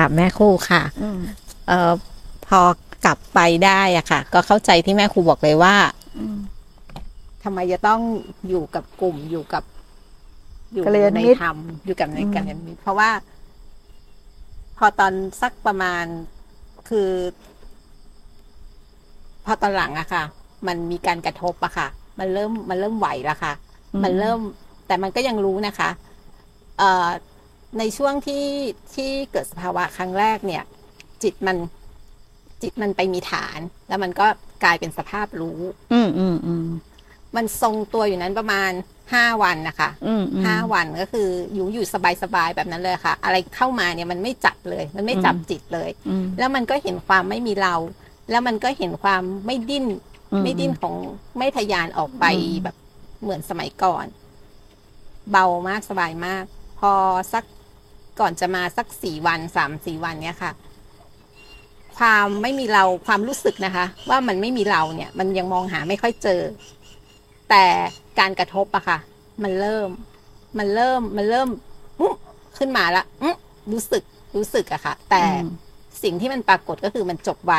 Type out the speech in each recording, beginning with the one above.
ราบแม่ครูค่ะอืมเอ่อพอกลับไปได้อะค่ะ ก็เข้าใจที่แม่ครูบอกเลยว่าอืมทำไมจะต้องอยู่กับกลุ่มอยู่กับ อยู่กัลยาณในมิตรธรรมอยู่กับในอืมกัลยาณมิตรเพราะว่า พอตอนสักประมาณคือ พอตอนหลังอะค่ะ มันมีการกระทบอะค่ะ มันเริ่มมันเริ่มไหวแล้วค่ะ มันเริ่ม แต่มันก็ยังรู้นะคะ เอ่อ ในช่วงที่ที่เกิดสภาวะครั้งแรกเนี่ย จิตมันจิตมันไปมีฐาน แล้วมันก็กลายเป็นสภาพรู้ อืมอืมอืมมันทรงตัวอยู่นั้นประมาณห้าวันนะคะอืมอืมห้าวันก็คืออยู่อยู่สบายๆแบบนั้นเลยค่ะ อะไรเข้ามาเนี่ยมันไม่จับเลย มันไม่จับอืมจิตเลยอืมแล้วมันก็เห็นความไม่มีเรา แล้วมันก็เห็นความไม่ดิ้นอืมไม่ดิ้นของไม่ทะยานออกไปอืมแบบเหมือนสมัยก่อน เบามากสบายมาก พอสัก ก่อนจะมาสักสี่วันสามสี่วันเนี่ยค่ะ ความไม่มีเราความรู้สึกนะคะ ว่ามันไม่มีเราเนี่ย มันยังมองหาไม่ค่อยเจอ แต่การกระทบอะค่ะ มันเริ่ม มันเริ่มมันเริ่มอุ๊ขึ้นมาละอุ๊รู้สึกรู้สึกอะค่ะ แต่อืมสิ่งที่มันปรากฏก็คือมันจบไว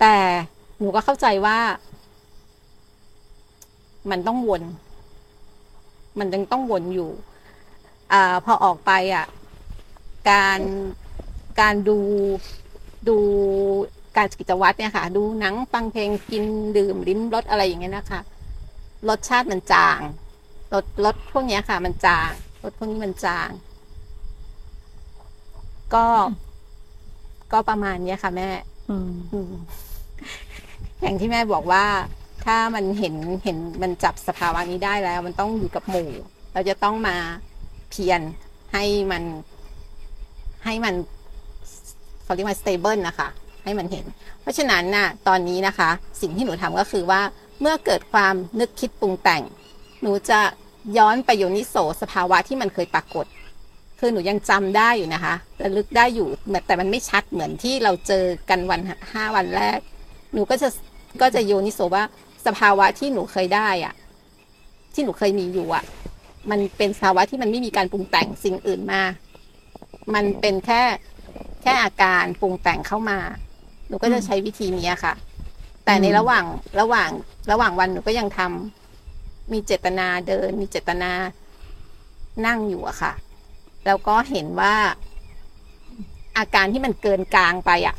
แต่หนูก็เข้าใจว่า มันต้องวน มันยังต้องวนอยู่ อ่าพอออกไปอะการการดูดูการกิจวัตรเนี่ยค่ะ ดูหนังฟังเพลงกินดื่มลิ้มรสอะไรอย่างเงี้ยนะคะ รสชาติมันจางรสรสพวกเนี้ยค่ะ มันจางรสพวกนี้มันจาง ก็ ก็ประมาณเนี้ยค่ะ แม่อืมอืมอย่างที่แม่บอกว่า ถ้ามันเห็นเห็นมันจับสภาวะนี้ได้แล้ว มันต้องอยู่กับหมู่ เราจะต้องมา เพียรให้มันให้มันเขาเรียกว่า stable นะคะ ให้มันเห็น เพราะฉะนั้นน่ะตอนนี้นะคะ สิ่งที่หนูทำก็คือว่าเมื่อเกิดความนึกคิดปรุงแต่ง หนูจะย้อนไปโยนิโสสภาวะที่มันเคยปรากฏ คือหนูยังจำได้อยู่นะคะระลึกได้อยู่แต่มันไม่ชัดเหมือนที่เราเจอกันวันห้าวันแรก หนูก็จะก็จะโยนิโสว่าสภาวะที่หนูเคยได้อะที่หนูเคยมีอยู่อะ มันเป็นสภาวะที่มันไม่มีการปรุงแต่งสิ่งอื่นมา มันเป็นแค่แค่อาการปรุงแต่งเข้ามา หนูก็จะใช้วิธีนี้ค่ะ แต่ในระหว่างระหว่างระหว่างวันหนูก็ยังทำมีเจตนาเดิน มีเจตนานั่งอยู่อะค่ะ แล้วก็เห็นว่าอาการที่มันเกินกลางไปอะ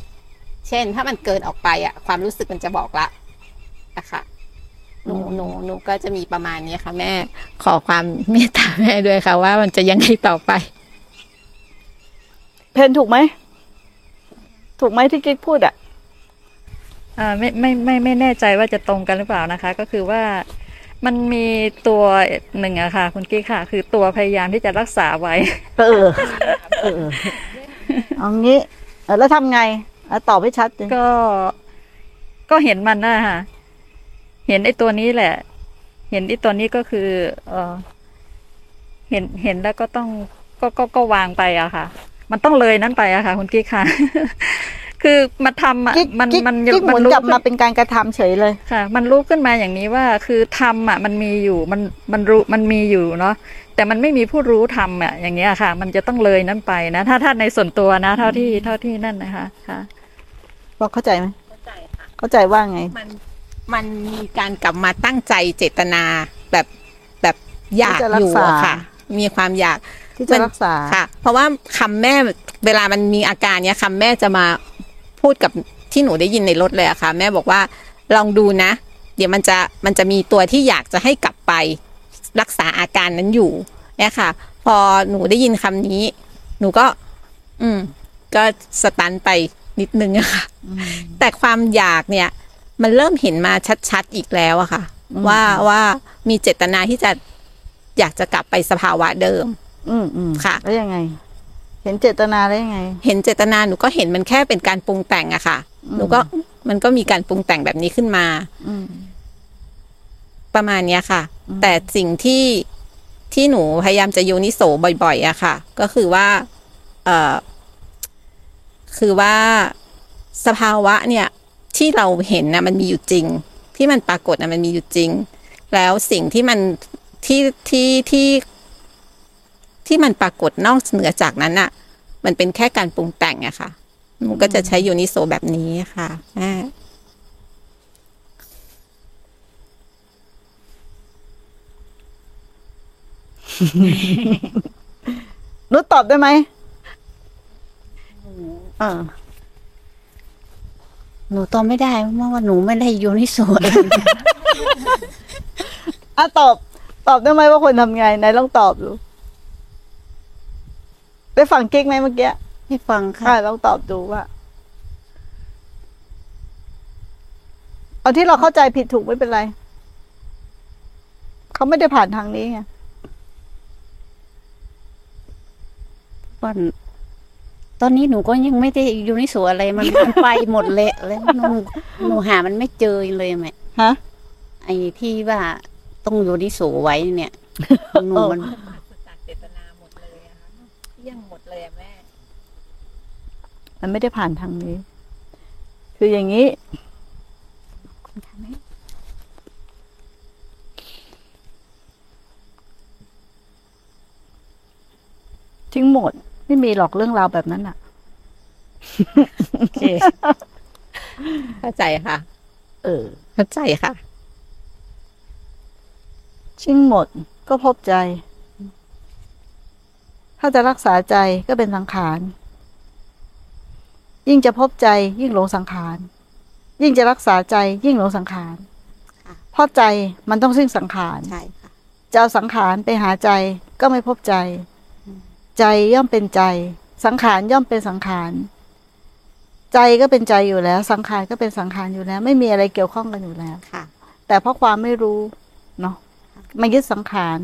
เช่น ถ้ามันเกินออกไปอะความรู้สึกมันจะบอกละนะคะ หนูหนูหนูก็จะมีประมาณนี้ค่ะ แม่ ขอความเมตตาแม่ด้วยค่ะ ว่ามันจะยังไงต่อไป เพนถูกไหม ถูกไหมที่กิ๊กพูดอะอ่าไม่ไม่ไม่ไม่แน่ใจว่าจะตรงกันหรือเปล่านะคะ ก็คือว่ามันมีตัวหนึ่งอะค่ะ คุณกิ๊กค่ะ คือตัวพยายามที่จะรักษาไว้ เออ เออเอางี้เออแล้วทำไงเอาตอบให้ชัดเลยก็ก็เห็นมันนะค่ะ เห็นไอ้ตัวนี้แหละ เห็นไอ้ตัวนี้ก็คือ เออเห็นเห็นแล้วก็ต้องก็ก็ก็วางไปอะค่ะ มันต้องเลยนั้นไปอะค่ะ คุณกิ๊กค่ะ คือมาทำอะกิ๊กมันกิ๊กมันกิ๊กหมุนรู้กลับขึ้นมาเป็นการกระทำเฉยเลยค่ะ มันรู้ขึ้นมาอย่างนี้ว่าคือทำอะมันมีอยู่มันมันรู้มันมีอยู่เนาะแต่มันไม่มีผู้รู้ทำอะอย่างเงี้ยค่ะ มันจะต้องเลยนั้นไปนะ ถ้าถ้าในส่วนตัวนะ เท่าที่เท่าที่นั่นนะคะ ค่ะพอเข้าใจไหมเข้าใจค่ะเข้าใจว่าไงมัน มันมีการกลับมาตั้งใจเจตนาแบบแบบอยากที่จะรัอกยู่ษาอะค่ะ มีความอยากที่จะรักษาค่ะ เพราะว่าคำแม่เวลามันมีอาการเนี้ยคำแม่จะมาพูดกับที่หนูได้ยินในรถเลยอะค่ะ แม่บอกว่าลองดูนะ เดี๋ยวมันจะมันจะมีตัวที่อยากจะให้กลับไปรักษาอาการนั้นอยู่เนี่ยค่ะ พอหนูได้ยินคำนี้ หนูก็ อืม ก็สตันไปนิดนึงอะค่ะแต่ความอยากเนี่ย มันเริ่มเห็นมาชัดๆอีกแล้วอะค่ะอืมว่าว่ามีเจตนาที่จะอยากจะกลับไปสภาวะเดิม อืมอืมค่ะ แล้วยังไง เห็นเจตนาได้ยังไง เห็นเจตนาหนูก็เห็นมันแค่เป็นการปรุงแต่งอะค่ะอืมหนูก็มันก็มีการปรุงแต่งแบบนี้ขึ้นมาอืมประมาณเนี้ยค่ะอืมแต่สิ่งที่ที่หนูพยายามจะโยนิโสบ่อย ๆอะค่ะ ก็คือว่า เอ่อคือว่าสภาวะเนี่ย ที่เราเห็นนะมันมีอยู่จริง ที่มันปรากฏนะมันมีอยู่จริง แล้วสิ่งที่มันที่ที่ที่ที่มันปรากฏนอกเหนือจากนั้นน่ะมันเป็นแค่การปรุงแต่งอะค่ะหนูก็จะใช้ยูนิโซแบบนี้ค่ะแม่หนูตอบได้ไหมเออ หนูตอบไม่ได้เพราะว่าหนูไม่ได้โยนิโสเลยอะตอบ ตอบได้ไหมว่าคนทำไงไหนลองตอบดูได้ฟังกิ๊กไหมเมื่อกี้ให้ฟังค่ะอะลองตอบดูว่าเอาที่เราเข้าใจผิดถูกไม่เป็นไรเขาไม่ได้ผ่านทางนี้ไงว่า ตอนนี้หนูก็ยังไม่ได้โยนิโสอะไรมันมันไปหมดเลยแล้วหนูหนูหามันไม่เจอเลยแม่ฮะไอ้ที่ว่าต้องโยนิโสไว้เนี่ยหนูมันจากเจตนาหมดเลยอะค่ะเที่ยงหมดเลยอะแม่ มันไม่ได้ผ่านทางนี้ คืออย่างนี้ทิ้งหมด ไม่มีหรอกเรื่องราวแบบนั้นอะโอเค เข้าใจค่ะ เออ เข้าใจค่ะทิ้งหมดก็พบใจ ถ้าจะรักษาใจก็เป็นสังขาร ยิ่งจะพบใจ ยิ่งหลงสังขาร ยิ่งจะรักษาใจ ยิ่งหลงสังขารค่ะเพราะใจมันต้องสิ้นสังขาร ใช่ค่ะจะเอาสังขารไปหาใจก็ไม่พบใจ ใจย่อมเป็นใจ สังขารย่อมเป็นสังขาร ใจก็เป็นใจอยู่แล้ว สังขารก็เป็นสังขารอยู่แล้ว ไม่มีอะไรเกี่ยวข้องกันอยู่แล้วค่ะ แต่เพราะความไม่รู้เนาะมายึดสังขาร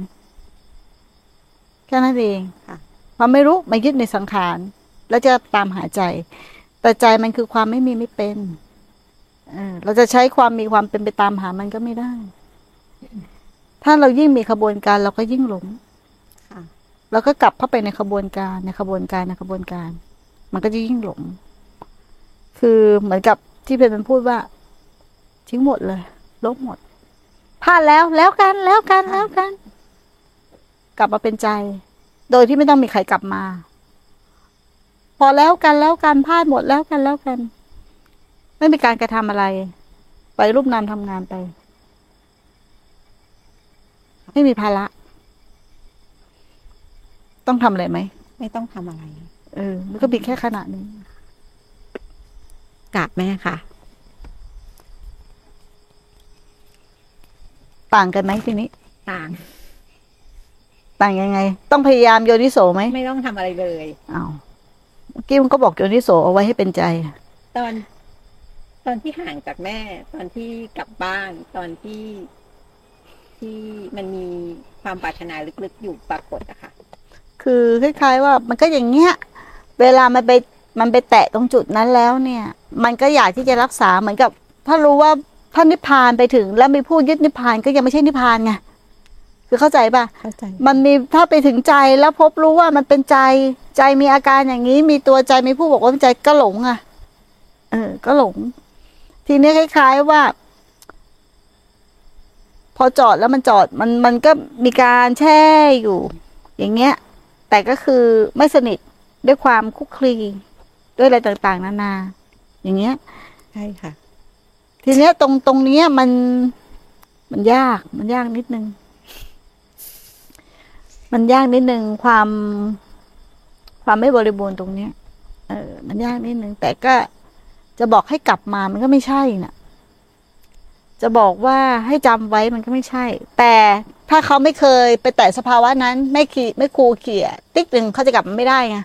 แค่นั้นเองค่ะความไม่รู้มายึดในสังขาร แล้วจะตามหาใจ แต่ใจมันคือความไม่มีไม่เป็นเออเราจะใช้ความมีความเป็นไปตามหามันก็ไม่ได้ ถ้าเรายิ่งมีขบวนการเราก็ยิ่งหลงค่ะ เราก็กลับเข้าไปในขบวนการในขบวนการในขบวนการ มันก็จะยิ่งหลง คือเหมือนกับที่เพนพูดว่าทิ้งหมดเลย ลบหมดพลาดแล้วแล้วกันแล้วกันแล้วกัน กลับมาเป็นใจ โดยที่ไม่ต้องมีใครกลับมา พอแล้วกันแล้วกันพลาดหมดแล้วกันแล้วกัน ไม่มีการกระทำอะไร ไปรูปนามทำงานไป ไม่มีภาระ ต้องทำอะไรไหมไม่ต้องทำอะไร เออ มันก็มีแค่ขณะนี้กราบแม่ค่ะ ต่างกันไหมทีนี้ ต่าง ต่างยังไง ต้องพยายามโยนิโสไหมไม่ต้องทำอะไรเลย อ้าวเมื่อกี้มันก็บอกโยนิโสเอาไว้ให้เป็นใจ ตอน ตอนที่ห่างจากแม่ ตอนที่กลับบ้าน ตอนที่ที่มันมีความปรารถนาลึกๆอยู่ปรากฏอะค่ะ คือคล้ายๆว่ามันก็อย่างเงี้ย เวลามันไปมันไปแตะตรงจุดนั้นแล้วเนี่ย มันก็อยากที่จะรักษาเหมือนกับ ถ้ารู้ว่าถ้านิพพานไปถึง แล้วไม่พูดยึดนิพพานก็ยังไม่ใช่นิพพานไงคือเข้าใจป่ะเข้าใจมันมีถ้าไปถึงใจแล้วพบรู้ว่ามันเป็นใจใจมีอาการอย่างนี้ มีตัวใจมีผู้บอกว่าเป็นใจก็หลงอะ เออ ก็หลง ทีนี้คล้าย ๆว่า พอจอดแล้วมันจอดมันมันก็มีการแช่อยู่ อย่างเงี้ย แต่ก็คือไม่สนิทด้วยความคลุกคลีด้วยอะไรต่างๆ นานา อย่างเงี้ย ใช่ค่ะ ทีเนี้ยตรงตรงเนี้ยมันมันยาก มันยากนิดนึง มันยากนิดนึงความ ความไม่บริบูรณ์ตรงเนี้ย เออ มันยากนิดนึงแต่ก็จะบอกให้กลับมามันก็ไม่ใช่น่ะ จะบอกว่าให้จำไว้มันก็ไม่ใช่ แต่ถ้าเขาไม่เคยไปแตะสภาวะนั้น ไม่ขี่ไม่ครูเขี่ยติ๊กหนึ่งเขาจะกลับมาไม่ได้ไง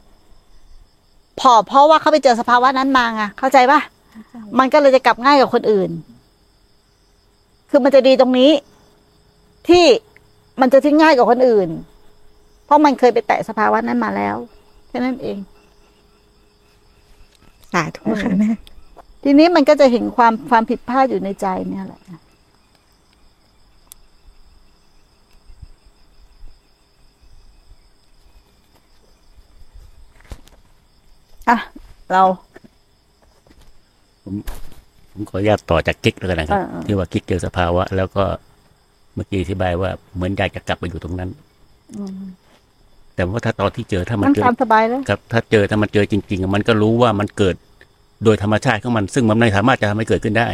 พอเพราะว่าเขาไปเจอสภาวะนั้นมาไงเข้าใจปะมันก็เลยจะกลับง่ายกว่าคนอื่น คือมันจะดีตรงนี้ ที่มันจะทิ้งง่ายกว่าคนอื่น เพราะมันเคยไปแตะสภาวะนั้นมาแล้วแค่นั้นเองสาธุค่ะแม่ ทีนี้มันก็จะเห็นความความผิดพลาดอยู่ในใจเนี่ยแหละอะ เรา ผมขออนุญาตต่อจากกิ๊กแล้วกันนะครับอ่าๆที่ว่ากิ๊กเจอสภาวะ แล้วก็เมื่อกี้อธิบายว่าเหมือนอยากจะกลับไปอยู่ตรงนั้นอืมแแต่ว่าถ้าตอนที่เจอถ้ามันนั่งเจอตามสบายเลยครับ ถ้าเจอถ้ามันเจอจริงๆอะมันก็รู้ว่ามันเกิด โดยธรรมชาติของมัน ซึ่งมันไม่สามารถจะทำให้เกิดขึ้นได้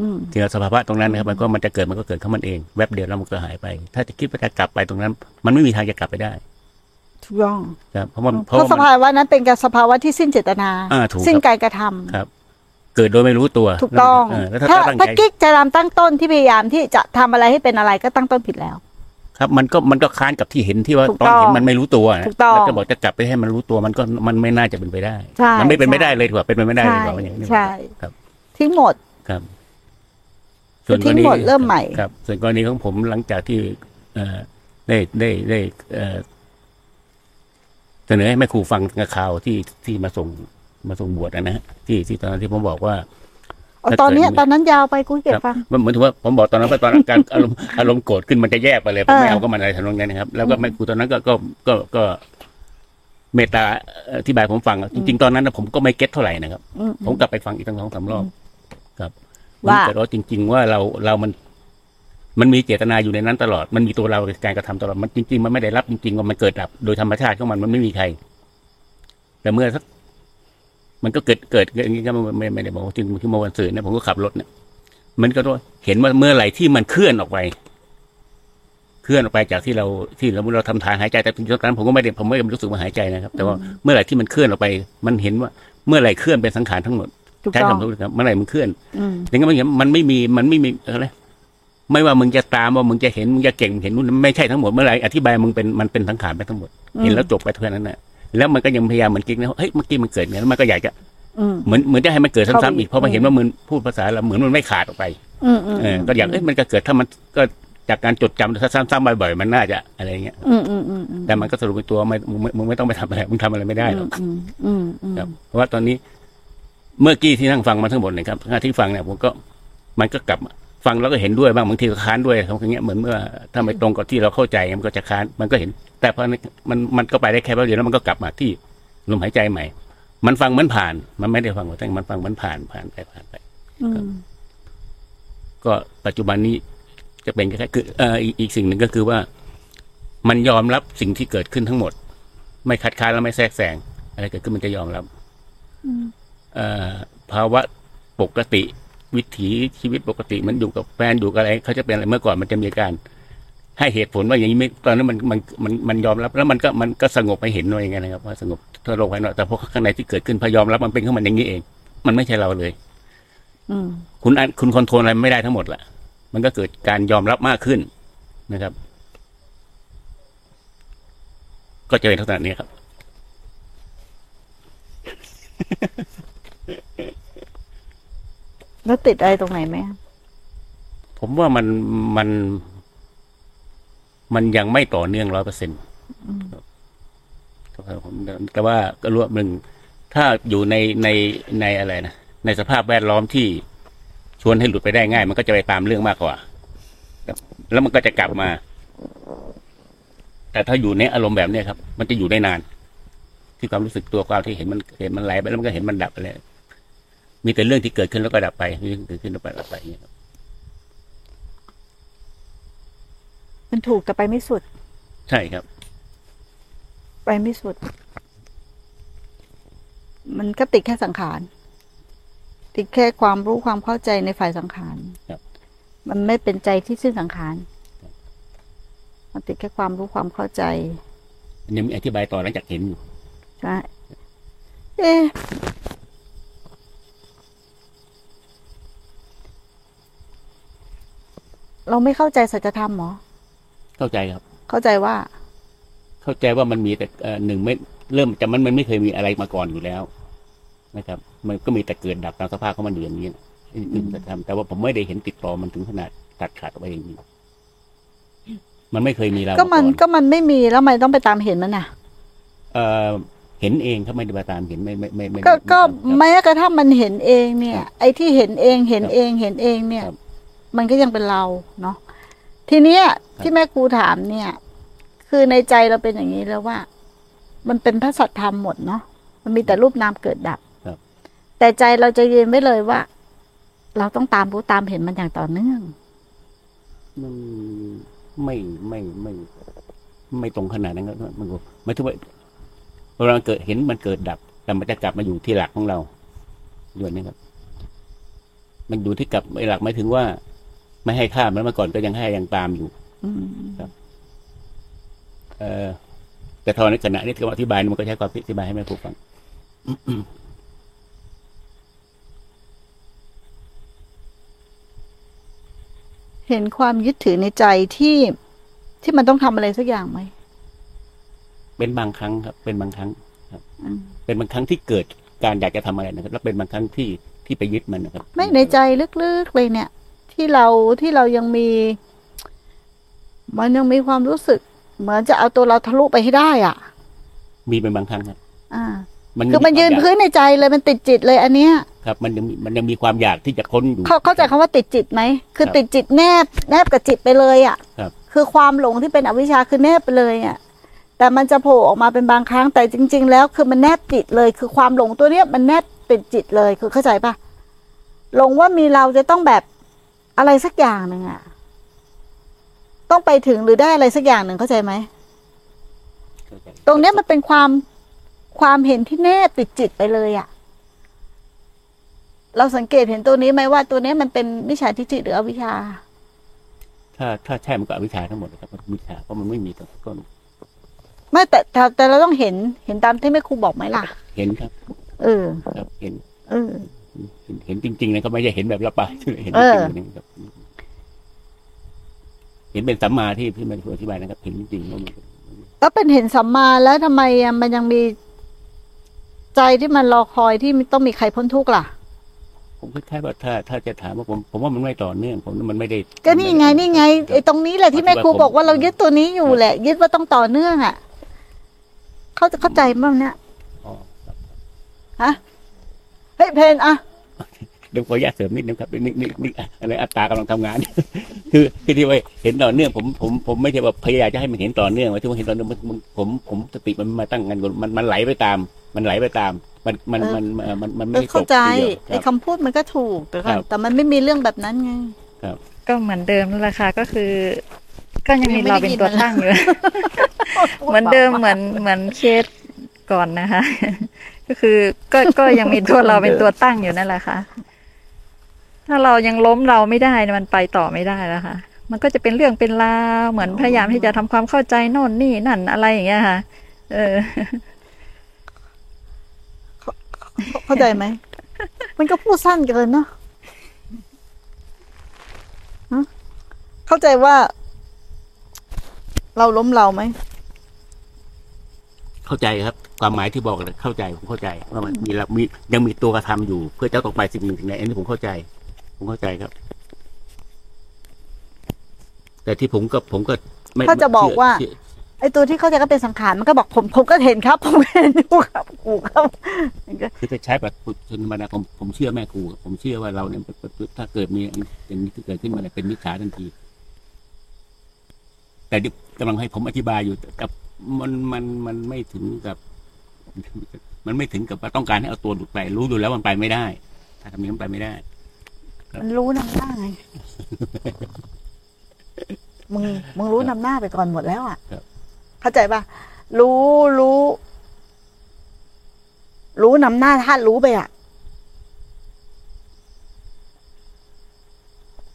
อืมทีละสภาวะตรงนั้นนะครับ มันก็มันจะเกิดมันก็เกิดของมันเอง แวบเดียวแล้วมันก็หายไป ถ้าจะคิดว่าจะกลับไปตรงนั้น มันไม่มีทางจะกลับไปได้ถูกต้องครับเพราะมันเพเพราะราะว่าสมันภาวะนั้นเป็นการสภาวะที่สิ้นเจตนาอ่าถูกครับสิ้นการกระทำครับ เกิดโดยไม่รู้ตัวถูกต้องเแล้วถ้าถ้าตั้งถ้าใจกิ๊กจะรำตั้งต้นที่พยายามที่จะทำอะไรให้เป็นอะไรก็ตั้งต้นผิดแล้ว ครับมันก็มันก็ค้านกับที่เห็นที่ว่าถูกตอนเห็ต้นองมันไม่รู้ตัวนะถูกต้องแล้วจะบอกจะกลับไปให้มันรู้ตัวมันก็มันไม่น่าจะเป็นไปได้ ใช่มันไม่เป็นไปใช่ได้เลยถูกป่ะเป็นไปไม่ได้เลยใช่ถูกป่ะอย่างนี้ใช่ ครับทิ้งหมด ครับคือทิ้งหมดเริ่มใหม่ ครับ ส่วนกรณีของผมหลังจากที่เอ่อได้ได้ได้เอ่อเสนอให้แม่ครูฟังข่าวที่ที่มาส่งมาส่งบวชนะฮะที่ที่ตอนนั้นที่ผมบอกว่า เอาถ้าตอนเนี้ยเกิดตอนนั้นยาวไปกูเก็บครับฟังมันเหมือนถือว่าผมบอกตอนนั้นว่าตอนนั้นการอารมณ์อารมณ์โกรธขึ้นมันจะแยกไปเลยผมไม่เออเอาก็มันอะไรทำนองนั้นนะครับ แล้วก็แม่ครูตอนนั้นก็ก็ก็ก็เมตตาอธิบายผมฟังจริงๆตอนนั้นนะผมก็ไม่เก็ตเท่าไหร่นะครับอืมผมกลับไปฟังอีกตั้งสองสามรอบครับว่าแต่ว่าจริง ๆ ว่าเราเรามัน มันมีเจตนาอยู่ในนั้นตลอด มันมีตัวเราในการกระทำตลอดมันจริง ๆ มันไม่ได้รับจริงๆว่ามันเกิดดับ โดยธรรมชาติของมันมันไม่มีใคร แต่เมื่อสัก มันก็เกิดเกิดอย่างนี้ก็ไม่ไม่ไม่ได้บอกว่าจริงที่เมื่อวันศุกร์เนี่ยผมก็ขับรถเนี่ยมันก็ว่าเห็นว่าเมื่อไหร่ที่มันเคลื่อนออกไป เคลื่อนออกไปจากที่เราที่เราเราทำทางหายใจแต่ตอนนั้นผมก็ไม่ได้ผมไม่ได้รู้สึกว่าหายใจนะครับ แต่ว่าเมื่อไหร่ที่มันเคลื่อนออกไป มันเห็นว่าเมื่อไหร่เคลื่อนเป็นสังขารทั้งหมดถูกใช้ต้องคำพูดครับเมื่อไหร่มันเคลื่อนอืมอย่างนั้นมันเห็นมันไม่มีมันไม่มีอะไรไม่ว่ามึงจะตามว่ามึงจะเห็นมึงจะเก่งเห็นนู่นไม่ใช่ทั้งหมดเมื่อไหร่อธิบายมึงเป็นมันเป็นสังขารไปทั้งหมด เห็นแล้วจบไปเท่านั้นน่ะ แล้วมันก็ยังพยายามเหมือนกิ๊กนะเฮ้ยเมื่อกี้มันเกิดเนี่ยแล้วมันก็อยากจะอืมเหมือนเหมือนจะให้มันเกิดเข้าไปซ้ำๆอีกเพราะมันเห็นว่ามึงพูดภาษาเราเหมือนมันไม่ขาดออกไปอืมอืมเออก็อยากเอ้ยมันก็เกิดถ้ามันก็จากการจดจำถ้าซ้ำๆบ่อยๆมันน่าจะอะไรเงี้ยอืมอืมอืมอืมแต่มันก็สรุปเป็นตัวไม่มึงไม่มึงไม่ต้องไปทำอะไรมึงทำอะไรไม่ได้หรอกอืมอืมอืมครับเพราะว่าตอนนี้ เมื่อกี้ที่นั่งฟังมาทั้งหมดเนี่ยครับที่ฟังเนี่ยผมก็มันก็กลับมาฟังแล้วก็เห็นด้วยบ้างบางทีก็ค้านด้วยครับอย่างเงี้ยเหมือนเมื่อถ้าไม่ตรงกับที่เราเข้าใจมันก็จะค้านมันก็เห็น แต่พอมันมันก็ไปได้แค่แป๊บเดียวแล้วมันก็กลับมาที่ลมหายใจใหม่ มันฟังเหมือนผ่าน มันไม่ได้ฟังหมดแต่มันฟังเหมือนผ่านผ่านไปผ่านไปอืมก็ปัจจุบันนี้จะเป็นแค่คือเอ่ออีกอีกสิ่งหนึ่งก็คือว่า มันยอมรับสิ่งที่เกิดขึ้นทั้งหมด ไม่คัดค้านและไม่แทรกแซงอะไรเกิดขึ้นมันจะยอมรับเอ่อภาวะปกติวิถีชีวิตปกติมันอยู่กับแฟนอยู่กับอะไรเขาจะเป็นอะไรเมื่อก่อนมันจะมีการ ให้เหตุผลว่าอย่างนี้ไม่ตอนนั้นมันมันมันมันยอมรับ แล้วมันก็มันก็สงบไปเห็นหน่อยไงนะครับว่าสงบทั่วโลกภายนอกแต่พอข้างในที่เกิดขึ้นพอยอมรับมันเป็นของมันอย่างนี้เอง มันไม่ใช่เราเลย อืมคุณอันคุณคอนโทรลอะไรไม่ได้ทั้งหมดแหละมันก็เกิดการยอมรับมากขึ้นนะครับ ก็จะเป็นลักษณะนี้ครับแล้วติดอะไรตรงไหนไหมผมว่ามันมัน มันยังไม่ต่อเนื่องร้อยเปอร์เซ็นต์แต่ว่าก็รู้ว่าหนึ่งถ้าอยู่ในในในอะไรนะในสภาพแวดล้อมที่ชวนให้หลุดไปได้ง่าย มันก็จะไปตามเรื่องมากกว่าครับแล้วมันก็จะกลับมา แต่ถ้าอยู่ในอารมณ์แบบเนี้ยครับ มันจะอยู่ได้นาน ที่ความรู้สึกตัวความที่เห็นมันเห็นมันไหลไปแล้วมันก็เห็นมันดับไปเลยมีแต่เรื่องที่เกิดขึ้นแล้วก็ดับไปมีเรื่องที่เกิดขึ้นแล้วก็ดับไปอย่างเงี้ยครับ มันถูกแต่ไปไม่สุด ใช่ครับ ไปไม่สุด มันก็ติดแค่สังขาร ติดแค่ความรู้ความเข้าใจในฝ่ายสังขารครับ มันไม่เป็นใจที่สิ้นสังขาร มันติดแค่ความรู้ความเข้าใจมันยังมีอธิบายต่อหลังจากเห็นอยู่ใช่เอ๊ะเราไม่เข้าใจสัจธรรมเหรอ เข้าใจครับ เข้าใจว่า เข้าใจว่ามันมีแต่เอ่อหนึ่งไม่เริ่มจากมันมันไม่เคยมีอะไรมาก่อนอยู่แล้วนะครับ มันก็มีแต่เกิดดับตามสภาพของมันอยู่อย่างนี้นะนี่คือสัจธรรมแต่ว่าผมไม่ได้เห็นติดต่อมันถึงขนาดตัดขาดออกไปอย่างนี้ มันไม่เคยมีเราก็มันาก่อนก็มันไม่มีแล้วทำไมต้องไปตามเห็นมันน่ะ เอ่อเห็นเองครับไม่ได้มาตามเห็นไม่ไม่ไม่ไม่ก็ไม่ก็ครับแม้กระทั่งมันเห็นเองเนี่ยครับไอ้ที่เห็นเองเห็นครับเองเห็นเองเนี่ยครับมันก็ยังเป็นเราเนาะ ทีเนี้ยที่แม่ครูถามเนี่ย คือในใจเราเป็นอย่างนี้แล้วว่า มันเป็นพระสัทธรรมหมดเนาะมันมีแต่รูปนามเกิดดับครับแต่ใจเราจะยืนไว้เลยว่า เราต้องตามรู้ตามเห็นมันอย่างต่อเนื่องมันไม่ไม่ไม่ ไม่ตรงขนาดนั้นก็มันก็ไม่ทุกว่าเวลามันเกิดเห็นมันเกิดดับ แต่มันจะกลับมาอยู่ที่หลักของเราอยู่นี่ครับ มันอยู่ที่กลับไอ้หลักหมายถึงว่า ไม่ให้ข้ามแล้วเมื่อก่อนก็ยังให้ยังตามอยู่อืมเออแต่ทอนในขณะนี้ที่อธิบายมันก็ใช้ความอธิบายให้แม่ครูฟังเห็นความยึดถือในใจที่ที่มันต้องทำอะไรสักอย่างไหม เป็นบางครั้งครับ เป็นบางครั้งอืมเป็นบางครั้งที่เกิดการอยากจะทำอะไรนะครับ แล้วเป็นบางครั้งที่ที่ไปยึดมันนะครับ ไม่ในใจลึกๆเลยเนี่ย ที่เราที่เรายังมี มันยังมีความรู้สึก เหมือนจะเอาตัวเราทะลุไปให้ได้ อะ มีเป็นบางครั้งครับ อ่า มันคือมันยืนควาพื้นในใจเลยมันติดจิตเลยอันเนี้ยอยากครับ มันยังมีมันยังมีความอยากที่จะค้นอยู่เขาเข้าใจคำว่าติดจิตไหมคือครับติดจิตแนบ แนบกับจิตไปเลยอะ่ะครับ คือความหลงที่เป็นอวิชชาคือแนบไปเลยอะ่ะแต่มันจะโผล่ออกมาเป็นบางครั้งแต่จริง ๆ แล้วคือมันแนบจิตเลย คือความหลงตัวเนี้ยมันแนบติดจิตเลยคือเข้าใจปะหลงว่ามีเราจะต้องแบบ อะไรสักอย่างหนึ่งอะ่ะต้องไปถึงหรือได้อะไรสักอย่างหนึ่งเข้าใจไหม ตรงเนี้ยมันเป็นความความเห็นที่แนบติดจิตไปเลยอะ่ะเราสังเกตเห็นตัวนี้ไหมว่าตัวเนี้ยมันเป็นมิจฉาทิฏฐิหรืออวิชชา ถ้าถ้าใช่มันก็อวิชชาทั้งหมดเลยครับมันวิชาเพราะมันไม่มีต้นต้นไม่แต่แต่แต่เราต้องเห็นเห็นตามที่แม่ครูบอกไหมล่ะ เห็นครับ เออ ครับเห็น เออ เห็นเห็นจริงๆนะครับ ไม่ใช่เห็นแบบละปายเห็นเอจอริงๆนะครับเห็นเป็นสัมมาที่ที่แม่ครูอธิบายนะครับ เห็นจริงๆว่ามันแล้วเป็นเห็นสัมมาแล้วทำไมอะมันยังมีใจที่มันรอคอยที่ต้องมีใครพ้นทุกข์ล่ะ ผมคล้ายๆว่าถ้าถ้าจะถามว่าผมผมว่ามันไม่ต่อเนื่องผมว่ามันไม่ได้ ก็นี่ไงนี่ไงไอ้ตรงนี้แหละที่แม่ครูบอกว่าเรายึดตัวนี้อยู่แหละ ยึดว่าต้องต่อเนื่องอะ เขาจะเข้าใจมั้งเนี่ยอ๋อครับฮะ เฮ้ยเพนอะเดี๋ยวขออนุญาตเสริมนิดนึงครับนี่นี่นี่อะไรอัตตากำลังทำงาน คือคือที่ว่าเห็นต่อเนื่องผมผมผมไม่ใช่ว่าพยายามจะให้มันเห็นต่อเนื่องว่าที่ว่าเห็นต่อเนื่องมันมันผมผมสติมันมาตั้งงานมันมันไหลไปตาม มันไหลไปตาม มันมันมันมันมันมันเอไม่อได้ตเข้ากใจทีดียวคไอ้รับ คำพูดมันก็ถูกแต่ก็ครับ แต่มันไม่มีเรื่องแบบนั้นไง ก็เหมือนเดิมนั่นแหละค่ะก็คือ ก็ยังมียังไม่เราได้เป็นยินตัวมันตั้งอยู่ เหมือนเดิมเหมือนเหมือนเคสก่อนนะคะ ก็คือก็ก็ยังมีตัวเราเป็นตัวตั้งอยู่นั่นแหละค่ะ ถ้าเรายังล้มเราไม่ได้มันไปต่อไม่ได้แล้วค่ะ มันก็จะเป็นเรื่องเป็นราวเหมือนพยายามที่จะทำความเข้าใจโน่นนี่นั่นอะไรอย่างเงี้ยค่ะ เออ เข้าใจไหมมันก็พูดสั้นเกินเนาะเข้าใจว่า เราล้มเราไหม เข้าใจครับ ความหมายที่บอกเลยเข้าใจผมเข้าใจว่ามันมีเรามียังมีตัวกระทำอยู่ เพื่อจะต้องไปสิ่งหนึ่งสิ่งใดอันนี้ผมเข้าใจ ผมเข้าใจครับ แต่ที่ผมก็ผมก็ไม่ถ้าจะบอกว่าเชื่ไอ้ตัวที่เข้าใจก็เป็นสังขารมันก็บอกผมผมก็เห็นครับ ผมเห็นอยู่ครับกูครับมันก็คือจะใช้แบบธรรมดาผมผมเชื่อแม่ครูผมเชื่อว่าเราเนี่ยถ้าเกิดมีอย่างนี้เกิดขึ้นมาเนี่ยเป็นมิจฉาทันที แต่เดี๋ยวกำลังให้ผมอธิบายอยู่กับ มันมันมันไม่ถึงกับ มันไม่ถึงกับว่าต้องการให้เอาตัวหลุดไป รู้อยู่แล้วมันไปไม่ได้ ถ้าทำอย่างนี้มันไปไม่ได้ มันรู้นำหน้าไงมึงมึงรู้นำหน้าไปก่อนหมดแล้วอะครับเข้าใจปะรู้รู้ รู้นำหน้าท่านรู้ไปอะ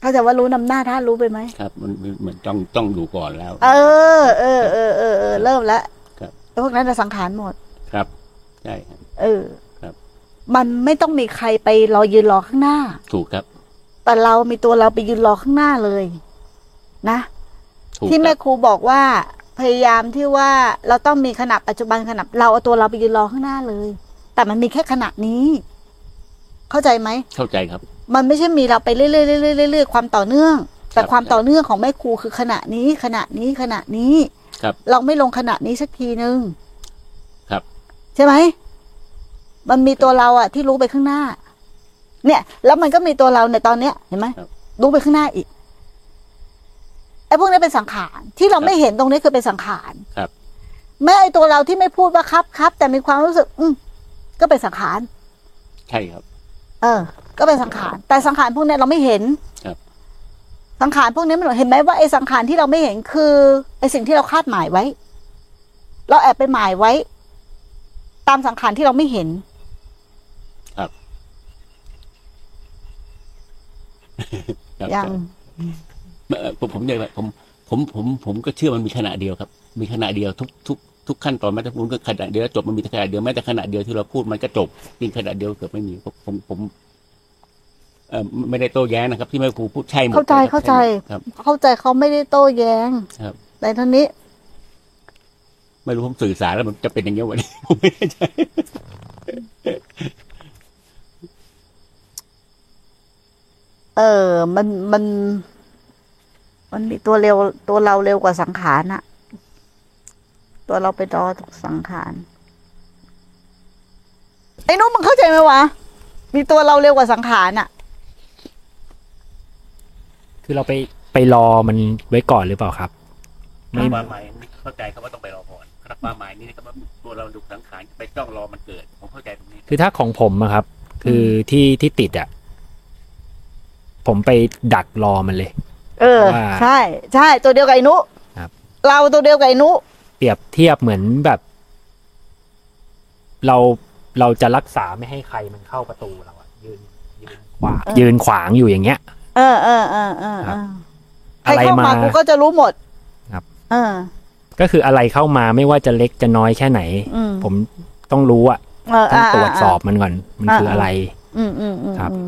เข้าใจว่ารู้นำหน้าท่านรู้ไปไหมครับมันมันเหมือนต้องต้องดูก่อนแล้ว เออเออเออเออเออเริ่มแล้วครับแล้วพวกนั้นจะสังขารหมดครับใช่ครับเออครับ มันไม่ต้องมีใครไปรอยืนรอข้างหน้า ถูกครับ แต่เรามีตัวเราไปยืนรอข้างหน้าเลย นะถูกที่คแม่รับครูบอกว่าพยายามที่ว่าเราต้องมีขณะปัจจุบันขณะเราเอาตัวเราไปยืนรอข้างหน้าเลย แต่มันมีแค่ขณะนี้ เข้าใจไหมเข้าใจครับ มันไม่ใช่มีเราไปเรื่อยๆเรื่อยๆเรื่อยๆความต่อเนื่อง แต่ครับความต่อเนื่องของแม่ครูคือขณะนี้ขณะนี้ขณะนี้ครับเราไม่ลงขณะนี้สักทีนึงครับ ใช่ไหมมันมีตัวเราอะที่รู้ไปข้างหน้า เนี่ย แล้วมันก็มีตัวเราในตอนเนี้ยเห็นไหมครับรู้ไปข้างหน้าอีกไอ้พวกนี้เป็นสังขารที่เราไม่เห็นตรงนี้คือเป็นสังขารครับแม้ไอ้ตัวเราที่ไม่พูดว่าครับครับแต่มีความรู้สึก อืมก็เป็นสังขารใช่ครับ เออ ก็เป็นสังขาร แต่สังขารพวกเนี้ยเราไม่เห็นครับสังขารพวกนี้มันเห็นไหมว่าไอ้สังขารที่เราไม่เห็นคือไอ้สิ่งที่เราคาดหมายไว้ เราแอบไปหมายไว้ ตามสังขารที่เราไม่เห็น ครับยังเอ่อผมผมเนี่ยผมผมผมผมก็เชื่อมันมีขณะเดียวครับ มีขณะเดียวทุกทุกทุกขั้นตอนแม้แต่พูดก็ขณะเดียวแล้วจบมันมีแต่ขณะเดียวแม้แต่ขณะเดียวที่เราพูดมันก็จบจริงขณะเดียวเกือบไม่มีผมผมผมเอ่อ ไม่ได้โต้แย้งนะครับ ที่แม่ครูพูดใช่หมดเข้าใจลยครับเข้าใจครับ เข้าใจเขาไม่ได้โต้แย้งครับแต่ท่านี้ ไม่รู้ผมสื่อสารแล้วมันจะเป็นอย่างเงี้ยวันนี้ผมไม่แน่ใจเออ มัน มัน มันมีตัวเร็ว ตัวเราเร็วกว่าสังขารอะตัวเราไปรอตกสังขาร ไอ้นุ๊กมึงเข้าใจไหมวะ มีตัวเราเร็วกว่าสังขารอะ คือเราไปไปรอมันไว้ก่อนหรือเปล่าครับ ไม่ ความหมายเข้าใจครับว่าต้องไปรอก่อนครับความหมายนี้นะครับว่าตัวเราดุสังขารไปจ้องรอมันเกิด ผมเข้าใจตรงนี้ คือถ้าของผมอะครับ คือที่ที่ติดอะผมไปดักรอมันเลย เออ ว่าใช่ ใช่ ตัวเดียวกับไอ้นุครับ เราตัวเดียวกับไอ้นุเปรียบเทียบเหมือนแบบ เราเราจะรักษาไม่ให้ใครมันเข้าประตูเราอะยืนยืนขวางยืนขวางอยู่อย่างเงี้ย เออเออเออเออครัเอบอใครอะไรเข้ามามากูก็จะรู้หมด ครับเออก็คืออะไรเข้ามาไม่ว่าจะเล็กจะน้อยแค่ไหนอืมผมต้องรู้อะเออต้องอ่าตรวจสอบมันก่อน มันคืออะไร อืมอืมอืมครับอืม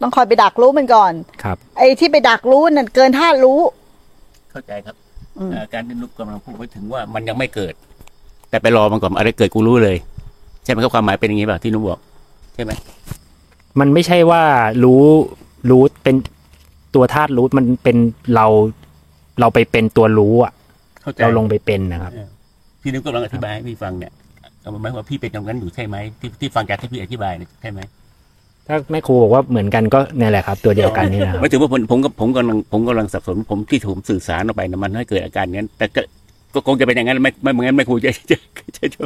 ต้องคอยไปดักรู้มันก่อน ครับ ไอ้ที่ไปดักรู้นั่นเกินท่าตุรู้ เข้าใจครับอืมเอ่อการที่นุกกำลังพูดไว้ถึงว่ามันยังไม่เกิด แต่ไปรอมันก่อนอะไรเกิดกูรู้เลย ใช่ไหมครับความหมายเป็นอย่างนี้ป่ะที่นุกบอก ใช่ไหมมันไม่ใช่ว่ารู้รู้เป็น ตัวธาตุรู้มันเป็นเราเราไปเป็นตัวรู้อะเข้าใจเราลงไปเป็นนะครับเออพี่นุกกำลังอธิบายให้พี่ฟังเนี่ยเอาหมายความว่าพี่เป็นตรงนั้นอยู่ใช่ไหมที่ที่ฟังจากที่พี่อธิบายเนี่ยใช่ไหมถ้าแม่ครูบอกว่าเหมือนกันก็เนี่ยแหละครับ ตัวเดียวกันนี่นะครับไม่ถึงว่าผมผมก็ผมกำลังผมกำลังสับสนผมที่ผมสื่อสารออกไปนะมันให้เกิดอาการอย่างนั้นแต่ก็ก็คงจะเป็นอย่างนั้นไม่ไม่เหมือนไม่ครูจะจะจะจะ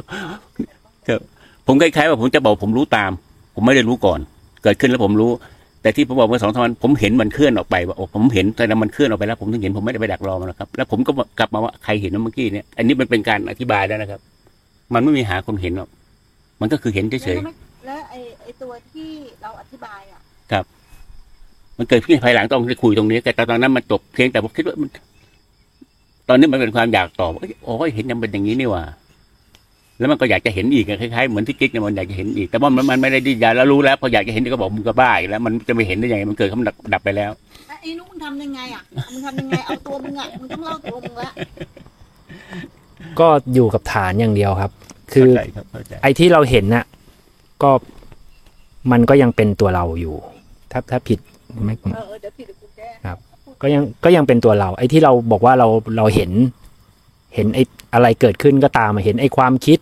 ครับผมคล้ายๆว่าผมจะบอกผมรู้ตาม ผมไม่ได้รู้ก่อน เกิดขึ้นแล้วผมรู้ แต่ที่ผมบอกเมื่อสองสามวันผมเห็นมันเคลื่อนออกไปว่าโอ้ผมเห็นแต่มันเคลื่อนออกไปแล้วผมถึงเห็นผมไม่ได้ไปดักรอมันหรอกครับ แล้วผมก็กลับมาว่าใครเห็นเมื่อกี้เนี่ยอันนี้มันเป็นการอธิบายแล้วนะครับ มันไม่มีหาคนเห็นหรอกมันก็คือเห็นเฉยๆแล้วไอ้ไอ้ตัวที่เราอธิบายอะมันเกิดขึ้นภายหลังต้องได้คุยตรงนี้ แต่ตอนนั้นมันจบเพียงแต่ผมคิดว่ามัน ตอนนี้มันเป็นความอยากตอบว่าโอ้ยเห็นยังเป็นอย่างนี้นี่หว่า แล้วมันก็อยากจะเห็นอีกอะคล้ายๆเหมือนที่กิ๊กเนี่ยมันอยากจะเห็นอีก แต่ว่ามันมันไม่ได้ดิ้นยาแล้วรู้แล้วพออยากจะเห็นก็บอกมึงก็บ้าอีกแล้วมันจะไม่เห็นได้ยังไงมันเกิดเขาดับดับไปแล้วไอ้นุ๊กมึงทำยังไงอะมึงทำยังไงเอาตัวมึงอะมึงต้องเล่าตัวมึงละก็อยู่กับฐานอย่างเดียวครับ คือเข้าใจครับเข้าใจไอ้ที่เราเห็นน่ะ ก็มันก็ยังเป็นตัวเราอยู่ ถ้าถ้าผิดไม่เออเดี๋ยวผิดเดี๋ยวกูแก้ก็ยังก็ยังเป็นตัวเรา ไอ้ที่เราบอกว่าเราเราเห็น เห็นไอ้ อะไรเกิดขึ้นก็ตามมาเห็นไอ้ความคิด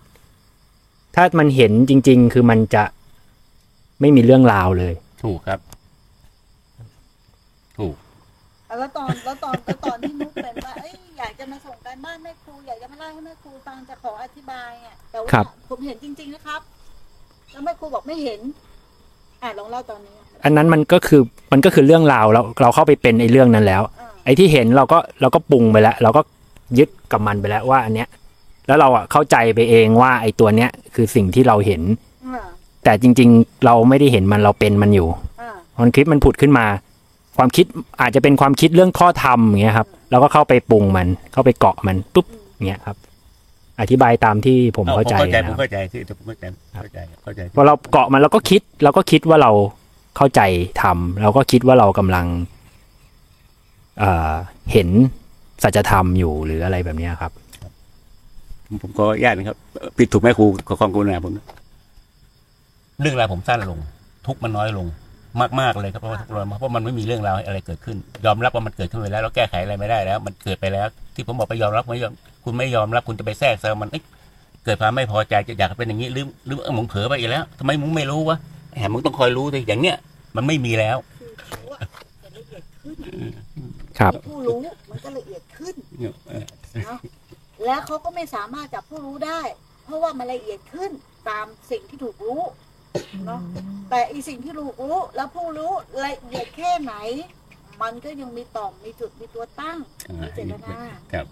ถ้ามันเห็นจริง ๆ คือมันจะไม่มีเรื่องราวเลย ถูกครับ ถูก แล้วตอนแล้วตอนแล้วตอนที่นุ๊กเป็นว่าเอ้ยอยากจะมาส่งการบ้านแม่ครูอยากจะมาเล่าให้แม่ครูฟังจะขออธิบายอะแต่ว่าครับผมเห็นจริง ๆนะครับแล้วแม่ครูบอกไม่เห็น อะลองเล่าตอนนี้อะอันนั้นมันก็คือมันก็คือเรื่องราวเราเราเข้าไปเป็นไอ้เรื่องนั้นแล้วอ่าไอ้ที่เห็นเราก็เราก็ปรุงไปแล้ว เราก็ ยึดกับมันไปแล้วว่าอันเนี้ย แล้วเราอะเข้าใจไปเองว่าไอ้ตัวเนี้ยคือสิ่งที่เราเห็นอ่าแต่จริง ๆ เราไม่ได้เห็นมันเราเป็นมันอยู่อ่าความคิดมันผุดขึ้นมา ความคิดอาจจะเป็นความคิดเรื่องข้อธรรมอย่างเงี้ยครับเราก็เข้าไปปรุงมัน เข้าไปเกาะมันปุ๊บอย่างเงี้ยครับ อธิบายตามที่ผมเอาเข้าผมใจเข้าใจนะผคมรับเข้าใจที่ผมเข้าใจเข้าใจเข้าใจพอเราเกาะมันเราก็คิดเราก็คิดว่าเราเข้าใจทำเราก็คิดว่าเรากำลัง เอ่อเห็น สัจธรรมอยู่หรืออะไรแบบเนี้ยครับ ผมผมขออนุญาตนะครับเอ่อผิดถูกไหมครูขอความกรุณาผมนะเรื่องราวผมสั้นลง ทุกข์มันน้อยลงมากๆเลยครับเพราะว่าทุกข์น้อยมากเพราะมันไม่มีเรื่องราวอะไรเกิดขึ้น ยอมรับว่ามันเกิดขึ้นไปแล้วเราแก้ไขอะไรไม่ได้แล้ว มันเกิดไปแล้ว ที่ผมบอกไปยอมรับไม่ยอมคุณไม่ยอมรับคุณจะไปแทรกแซงมันเอ๊ะเกิดความไม่พอใจจะอยากให้เป็นอย่างนี้หรือหรือเออมึงเผลอไปอีกแล้วทำไมมึงไม่รู้วะแหมมึงต้องคอยรู้สิอย่างเนี้ยมันไม่มีแล้ว คือเขาอะจะละเอียดขึ้นครับผู้รู้มันก็ละเอียดขึ้นเออเนาะแล้วเขาก็ไม่สามารถจับผู้รู้ได้ เพราะว่ามันละเอียดขึ้นตามสิ่งที่ถูกรู้เนาะแต่อีสิ่งที่ถูกรู้แล้วผู้รู้ละเอียดแค่ไหน มันก็ยังมีต่อมมีจุดมีตัวตั้งอ่ามีเจตนาครับ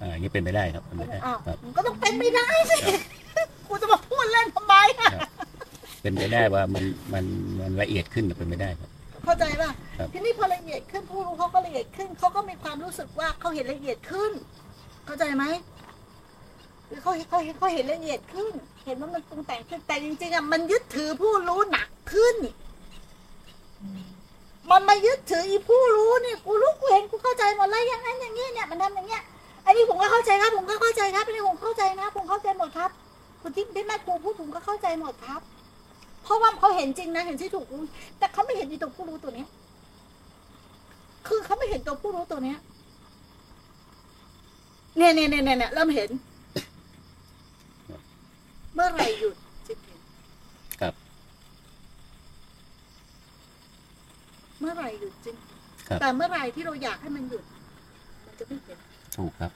อ่าอย่างนี้เป็นไปได้ครับเป็นไปได้อ้าวครับมันก็ต้องเป็นไม่ได้สิกูจะมาพูดเล่นทำไมอะเป็นไปได้ว่ามันมันมันละเอียดขึ้นเป็นไปได้ครับ เข้าใจป่ะครับทีนี้พอละเอียดขึ้นผู้รู้เขาก็ละเอียดขึ้นเขาก็มีความรู้สึกว่าเขาเห็นละเอียดขึ้น เข้าใจไหมหรือเขาเขาเขาเห็นละเอียดขึ้น เห็นว่ามันปรุงแต่งขึ้นแต่จริงๆอะมันยึดถือผู้รู้หนักขึ้น มันมายึดถืออีผู้รู้เนี่ยกูรู้กูเห็นกูเข้าใจหมดแล้วอย่างนั้นอย่างนี้เนี่ยมันทำอย่างเงี้ยอันนี้ผมก็เข้าใจครับ ผมก็เข้าใจครับอันนี้ผมเข้าใจนะผมเข้าใจหมดครับคุณที่ที่แม่ครูพูดผมก็เข้าใจหมดครับ เพราะว่าเขาเห็นจริงนะเห็นที่ถูกรู้แต่เขาไม่เห็นในตัวผู้รู้ตัวเนี้ย คือเขาไม่เห็นตัวผู้รู้ตัวเนี้ยเนี่ยเนี่ยเนี่ยเนี่ยเริ่มเห็น เมื่อไหรหยุดจึงเห็นครับ เมื่อไหรหยุดจึงเห็นครับแต่เมื่อไหรที่เราอยากให้มันหยุด มันจะไม่เห็นถูกครับ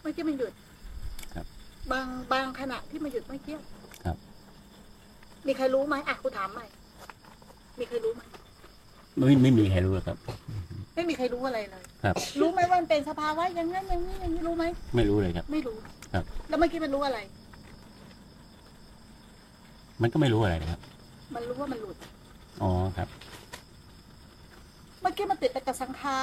เมื่อกี้มันหยุด ครับ บางบางขณะที่มันหยุดเมื่อกี้ครับ มีใครรู้ไหมอะกูถามใหม่ มีใครรู้ไหมไม่ไม่มีใครรู้ครับ ไม่มีใครรู้อะไรเลยครับ รู้ไหมว่ามันเป็นสภาวะอย่างนั้นอย่างนี้อย่างนี้รู้ไหมไม่รู้เลยครับ ไม่รู้ครับ แล้วเมื่อกี้มันรู้อะไร มันก็ไม่รู้อะไรนะครับ มันรู้ว่ามันหลุด อ๋อครับ เมื่อกี้มันติดไปกับสังขา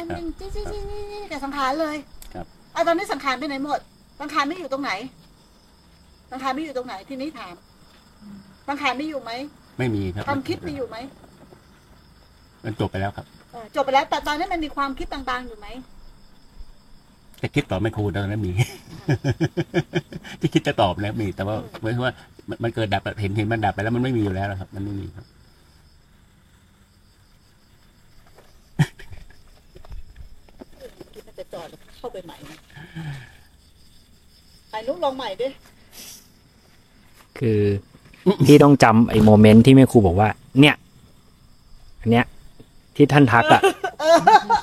รครับจี้จี้จี้จี้จี้กับสังขารเลยครับ อะตอนนี้สังขารไปไหนหมด สังขารไม่อยู่ตรงไหน สังขารไม่อยู่ตรงไหน ทีนี้ถาม สังขารไม่อยู่ไหมไม่มีครับความคิดมีอยู่ไหมมันจบไปแล้วครับเออจบไปแล้ว แต่ตอนนี้มันมีความคิดต่างๆอยู่ไหมจะคิดตอบไม่ครูตอนนั้นมีที่คิดจะตอบแล้วมี แต่ว่าหมายถึงว่ามันมันเกิดดับเห็นเห็นมันดับไปแล้วมันไม่มีอยู่แล้วนะครับ มันไม่มีครับคิดมันจะจอดแล้วเข้าไปใหม่นะไอ้นุ๊กลองใหม่ดิคือ พี่ต้องจำไอ้โมเมนต์ที่แม่ครูบอกว่า เนี่ย อันเนี้ย ที่ท่านทักอะเออ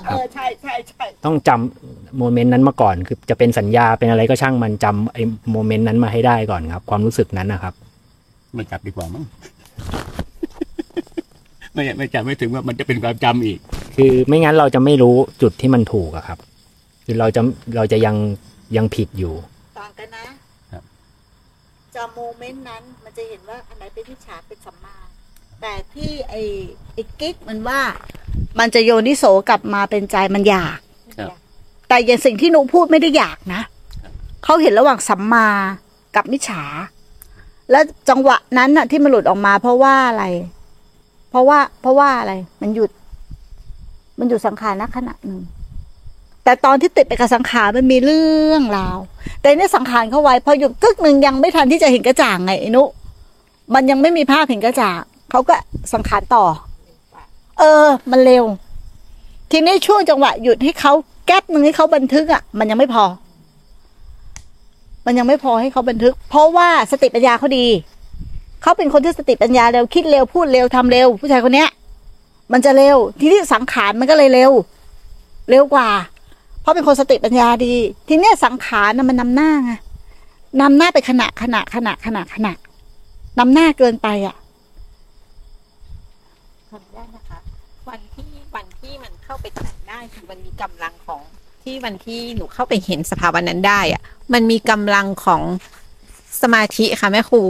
เออใช่ใช่ใช่ต้องจำโมเมนต์นั้นมาก่อน คือจะเป็นสัญญาเป็นอะไรก็ช่างมันจำไอ้โมเมนต์นั้นมาให้ได้ก่อนครับ ความรู้สึกนั้นนะครับ ไม่จับดีกว่ามั้ง ไม่ไม่จับไม่ถึงว่ามันจะเป็นความจำอีก คือไม่งั้นเราจะไม่รู้จุดที่มันถูกอะครับ คือเราจะเราจะยังยังผิดอยู่ ต่างกันนะครับ จำโมเมนต์นั้น มันจะเห็นว่าอันไหนเป็นวิชาเป็นสัมมา แต่ที่ไอ้ไอ้กิ๊กมันว่า มันจะโยนิโสกลับมาเป็นใจมันอยากครับแต่อย่างสิ่งที่หนูพูดไม่ได้อยากนะเขาเห็นระหว่างสัมมากับมิจฉา แล้วจังหวะนั้นน่ะ ที่มันหลุดออกมา เพราะว่าอะไร เพราะว่า เพราะว่าอะไร มันหยุด มันหยุดสังขารณขณะหนึ่ง แต่ตอนที่ติดไปกับสังขารมันมีเรื่องราว แต่เนี่ยสังขารเข้าไว้พอหยุดกึกหนึ่งยังไม่ทันที่จะเห็นกระจ่างไงอนุ มันยังไม่มีภาพเห็นกระจ่างเขาก็สังขารต่อ เออ มันเร็ว ทีนี้ช่วงจังหวะหยุดให้เขาแก๊ปหนึ่งให้เขาบันทึกอะ มันยังไม่พอ มันยังไม่พอให้เขาบันทึก เพราะว่าสติปัญญาเขาดีเขาเป็นคนที่สติปัญญาเร็วคิดเร็วพูดเร็วทำเร็ว ผู้ชายคนเนี้ย มันจะเร็ว ทีนี้สังขารมันก็เลยเร็ว เร็วกว่า ราะเป็นคนสติปัญญาดี ทีเนี้ยสังขารน่ะมันนำหน้าไงนำหน้าไปขณะขณะขณะขณะขณะนำหน้าเกินไปอะขออนุญาตนะคะ วันที่วันที่มันเข้าไปแตะได้คือมันมีกำลังของที่วันที่หนูเข้าไปเห็นสภาวะนั้นได้อะมันมีกำลังของสมาธิค่ะแม่ครู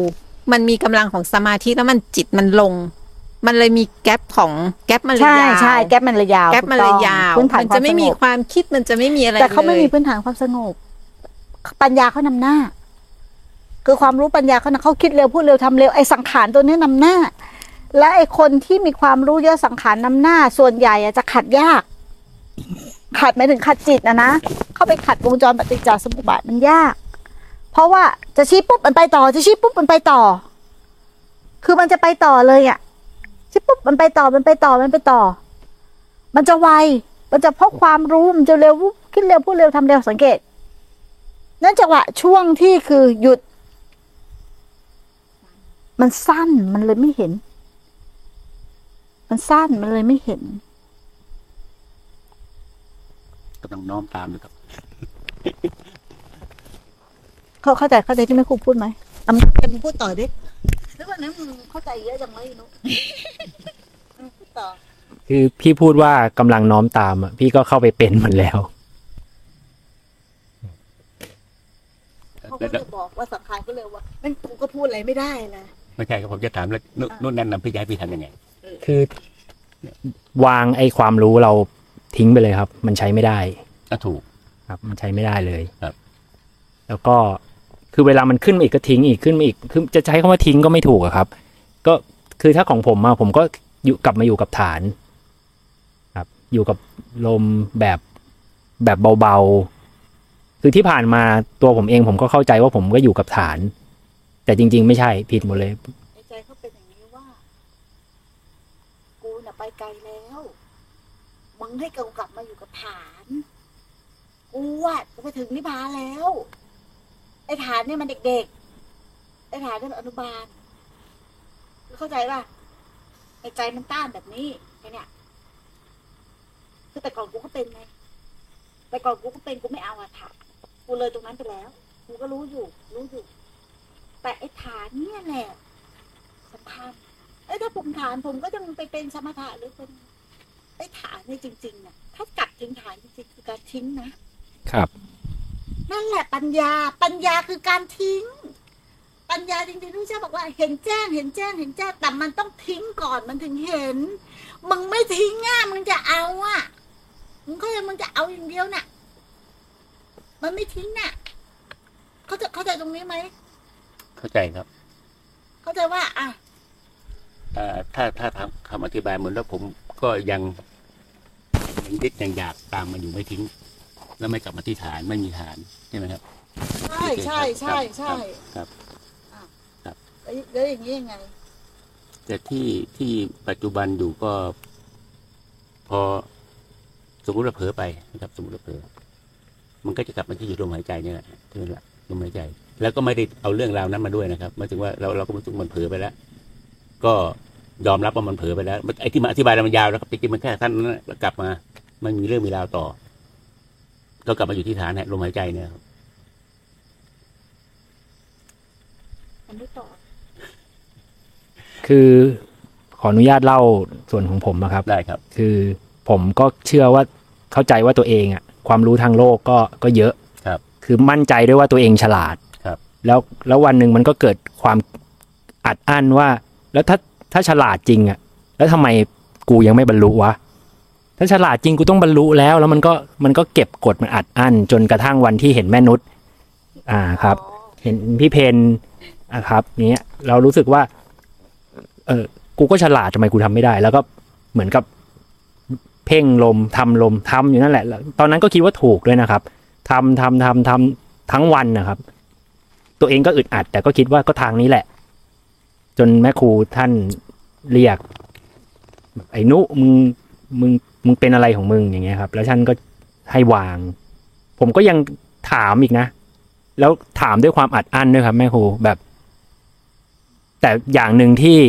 มันมีกำลังของสมาธิแล้วมันจิตมันลง มันเลยมีแกลบของแกลบมันเลยใช่ยาวใช่แก๊ปมันเลยยาวแกลบมันเลยยาวพื้นฐานมันจะไม่มีควาสงบความคิดมันจะไม่มีอะไรแต่เขาไม่ลยมีพื้นฐานความสงบ ปัญญาเขานำหน้า คือความรู้ปัญญาเขานะเขาคิดเร็วพูดเร็วทำเร็วไอ้สังขารตัวนี้นำหน้า และไอ้คนที่มีความรู้เยอะสังขารนำหน้า ส่วนใหญ่อะจะขัดยาก ขัดหมายถึงขัดจิตนะนะเข้าไปขัดวงจรปฏิจจสมุปบาทมันยาก เพราะว่าจะชี้ปุ๊บมันไปต่อ จะชี้ปุ๊บมันไปต่อ คือมันจะไปต่อเลยอะ ชี้ปุ๊บมันไปต่อมันไปต่อมันไปต่อ มันจะไว มันจะเพราะความรู้มันจะเร็วปุ๊บคิดเร็วพูดเร็วทำเร็วสังเกต นั่นจังหวะช่วงที่คือหยุด มันสั้นมันเลยไม่เห็น มันสั้นมันเลยไม่เห็นก็ต้องน้อมตามนะครับเขาเข้าใจเข้าใจที่แม่ครูพูดไหมอะมึงจะมึงพูดต่อดิ แล้ววันนั้นมึงเข้าใจเยอะจังเลยนุ๊กอืมพูดต่อคือพี่พูดว่ากำลังน้อมตามอะพี่ก็เข้าไปเป็นมันแล้วก็จะบอกว่าสังขารก็เลยว่านั่นกูก็พูดอะไรไม่ได้นะไม่ใช่ครับผมจะถามแล้วนู่นนู่นแนะนำพี่ย้ายพี่ทำยังไง คือวางไอ้ความรู้เราทิ้งไปเลยครับ มันใช้ไม่ได้ ก็ถูก ครับ มันใช้ไม่ได้เลยครับ แล้วก็ คือเวลามันขึ้นมาอีกก็ทิ้งอีกขึ้นมาอีกคือจะใช้คำว่าทิ้งก็ไม่ถูกอะครับ ก็คือถ้าของผมมาผมก็อยู่กลับมาอยู่กับฐาน ครับ อยู่กับลมแบบแบบเบาๆ คือที่ผ่านมาตัวผมเองผมก็เข้าใจว่าผมก็อยู่กับฐาน แต่จริง ๆ ไม่ใช่ผิดหมดเลยในใจเขาเป็นอย่างนี้ว่า กูน่ะไปไกลแล้วมึงให้กูกลับมาอยู่กับฐาน กูอะจะไปถึงนิพพานแล้ว ไอ้ฐานเนี่ยมันเด็กๆไอ้ฐานเนี่ยมันอนุบาลเข้าใจป่ะไอ้ใจมันต้านแบบนี้ไอ้เนี่ยคือแต่ก่อนกูก็เป็นไงแต่ก่อนกูก็เป็นกูไม่เอาอะฐานกูเลยตรงนั้นไปแล้วกูก็รู้อยู่ รู้อยู่ แต่ไอ้ฐานเนี่ยแหละสำคัญไอ้ยถ้าผมฐานผมก็จะไปเป็นสมถะหรือเป็นไอ้ฐานเนี่จริงๆเนี่ยถ้ากลับถึงฐานจริงๆคือการทิ้งนะครับ นั่นแหละปัญญา ปัญญาคือการทิ้ง ปัญญาจริงๆที่พระเจ้าบอกว่า เห็นแจ้ง เห็นแจ้ง เห็นแจ้ง แต่มันต้องทิ้งก่อนมันถึงเห็น มึงไม่ทิ้งอะมึงจะเอาอะ มึงก็ยังมึงจะเอาอย่างเดียวน่ะ มันไม่ทิ้งน่ะ เขาใจะเข้าใจตรงนี้ไหม เข้าใจครับ เข้าใจว่า อะเอ่อถ้าถ้าทำคำอธิบายเหมือนแล้วผมก็ยังยังยึดยังอยากตามมันอยู่ไม่ทิ้ง แล้วไม่กลับมาที่ฐานไม่มีฐานใช่ไหมครับ ใช่ใช่ใช่ใช่ครับแล้วแล้วอย่างนี้ยังไง แต่ที่ที่ปัจจุบันอยู่ก็ พอสมมติเราเผลอไปนะครับ สมมติเราเผลอมันก็จะกลับมาที่อยู่ลมหายใจเนี่ยแหละที่นั่นแหละลมหายใจ แล้วก็ไม่ได้เอาเรื่องราวนั้นมาด้วยนะครับหมายถึงว่าเราเราก็รู้สึกมันเผลอไปแล้ว ก็ยอมรับว่ามันเผลอไปแล้วไอ้ที่มาอธิบายแล้วมันยาวนะครับจริงๆมันแค่ท่านนั้นนะแล้วกลับมา มันมีเรื่องมีราวต่อ ก็กลับมาอยู่ที่ฐานเนี่ยลมหายใจเนี่ยครับมันไม่ต่อคือขออนุญาตเล่าส่วนของผมนะครับ ได้ครับ คือผมก็เชื่อว่าเข้าใจว่าตัวเองอะความรู้ทางโลกก็ก็เยอะครับ คือมั่นใจด้วยว่าตัวเองฉลาดครับ แล้วแล้ววันหนึ่งมันก็เกิดความอัดอั้นว่า แล้วถ้าถ้าฉลาดจริงอะแล้วทำไมกูยังไม่บรรลุวะ ถ้าฉลาดจริงกูต้องบรรลุแล้ว แล้วมันก็มันก็เก็บกดมันอัดอั้นจนกระทั่งวันที่เห็นแม่นุชอ่าครับ เห็นพี่เพนอะครับเนี้ยเรารู้สึกว่า เออกูก็ฉลาดทำไมกูทำไม่ได้ แล้วก็เหมือนกับเพ่งลมทำลมทำอยู่นั่นแหละ ตอนนั้นก็คิดว่าถูกด้วยนะครับทำทำทำทำทั้งวันนะครับ ตัวเองก็อึดอัด แต่ก็คิดว่าก็ทางนี้แหละ จนแม่ครูท่านเรียกไอ้นุมึงมึง มึงเป็นอะไรของมึงอย่างเงี้ยครับ แล้วท่านก็ให้วาง ผมก็ยังถามอีกนะ แล้วถามด้วยความอัดอั้นด้วยครับแม่ครูแบบ แต่อย่างหนึ่งที่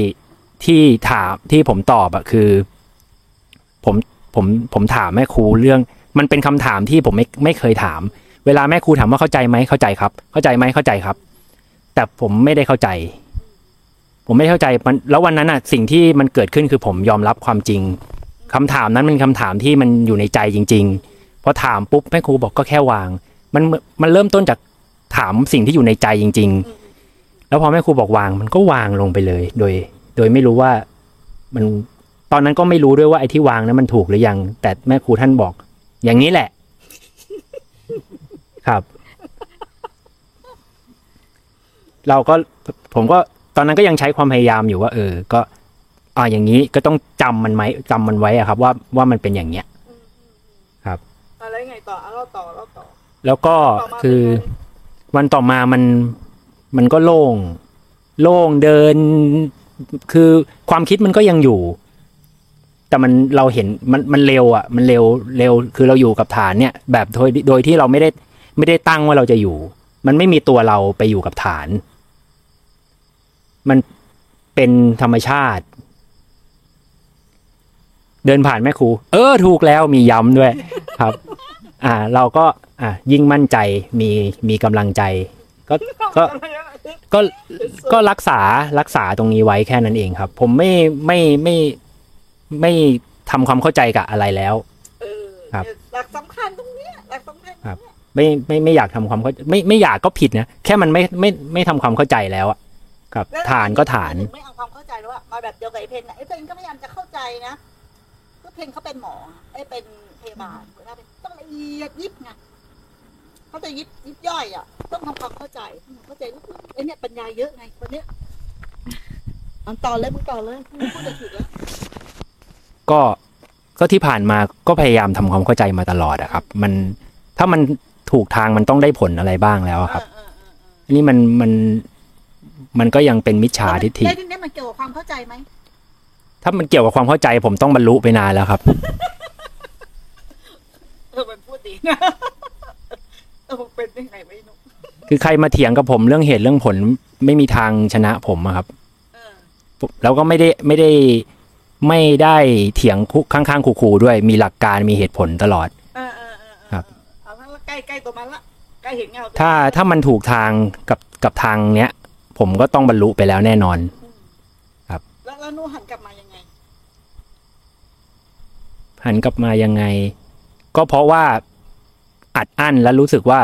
ที่ถามที่ผมตอบอะคือ ผมผมผมถามแม่ครูเรื่อง มันเป็นคำถามที่ผมไม่ไม่เคยถาม เวลาแม่ครูถามว่าเข้าใจไหมเข้าใจครับ เข้าใจไหมเข้าใจครับ แต่ผมไม่ได้เข้าใจ ผมไม่เข้าใจมันแล้ววันนั้นอะสิ่งที่มันเกิดขึ้นคือผมยอมรับความจริง คำถามนั้นเป็นคำถามที่มันอยู่ในใจจริง ๆ พอถามปุ๊บแม่ครูบอกก็แค่วาง มันมันเริ่มต้นจากถามสิ่งที่อยู่ในใจจริง ๆ แล้วพอแม่ครูบอกวาง มันก็วางลงไปเลย โดย โดยไม่รู้ว่ามันตอนนั้นก็ไม่รู้ด้วยว่าไอ้ที่วางนั้นมันถูกหรือยัง แต่แม่ครูท่านบอก อย่างนี้แหละ ครับ เราก็ผมก็ตอนนั้นก็ยังใช้ความพยายามอยู่ว่า เออ ก็ อ่าอย่างนี้ก็ต้องจำมันไหมจำมันไว้อะครับ ว่าว่ามันเป็นอย่างเนี้ยอะไรไงต่อเอาเราต่อเราต่อ แล้วก็ต่อมาคือเป็นไงวันต่อมามันมันก็โล่ง โล่งเดิน คือความคิดมันก็ยังอยู่ แต่มันเราเห็นมันมันเร็วอะ มันเร็วเร็ว คือเราอยู่กับฐานเนี่ย แบบโดยโดยที่เราไม่ได้ไม่ได้ตั้งว่าเราจะอยู่ มันไม่มีตัวเราไปอยู่กับฐาน มันเป็นธรรมชาติ เดินผ่านแม่ครู เออถูกแล้วมีย้ำด้วยครับ อ่าเราก็อ่ายิ่งมั่นใจมีมีกำลังใจ ก็ก็ก็ก็รักษารักษาตรงนี้ไว้แค่นั้นเองครับ ผมไม่ไม่ไม่ไม่ทำความเข้าใจกับอะไรแล้วเออครับ หลักสำคัญตรงเนี้ยหลักสำคัญตรงเนี้ยไม่ไม่ไม่อยากทำความเข้าไม่ไม่อยากก็ผิดนะแค่มันไม่ไม่ไม่ทำความเข้าใจแล้วอะครับฐานก็ฐาน ไม่เอาความเข้าใจแล้วอะมาแบบเดียวกับไอ้เพนนะไอ้เพนก็พยายามจะเข้าใจนะ ก็เพนเขาเป็นหมอไอ้เป็นพยาบาลหัวหน้าเป็นต้องละเอียดยิบไงเขาจะยิบยิบย่อยอะต้องทำความเข้าใจเข้าใจแล้วไอ้เนี่ยปัญญาเยอะไงคนเนี้ยอันต่อเลยมึงต่อเลยมึงพูดจะถูกแล้วก็ก็ที่ผ่านมาก็พยายามทำความเข้าใจมาตลอดอะครับ มันถ้ามันถูกทางมันต้องได้ผลอะไรบ้างแล้วอะครับเออเออเอออันนี้มันมันมันก็ยังเป็นมิจฉาทิฏฐิแล้วทีเนี้ยมันเกี่ยวกับความเข้าใจไหม ถ้ามันเกี่ยวกับความเข้าใจ ผมต้องบรรลุไปนานแล้วครับเออมันพูดดีนะเออมันเป็นยังไงไม่รู้คือใครมาเถียงกับผมเรื่องเหตุเรื่องผลไม่มีทางชนะผมอะครับเออแล้วก็ไม่ได้ไม่ได้ไม่ได้เถียงคุข้างๆคูๆด้วย มีหลักการมีเหตุผลตลอดเออเออเออเออครับเอาทั้งละใกล้ใกล้ตัวมันละใกล้เห็นเงาตัวถ้าถ้ามันถูกทางกับกับทางเนี้ย ผมก็ต้องบรรลุไปแล้วแน่นอน ครับ แล้วแล้วหนูหันกลับมายังไง หันกลับมายังไง ก็เพราะว่าอัดอั้นแล้วรู้สึกว่า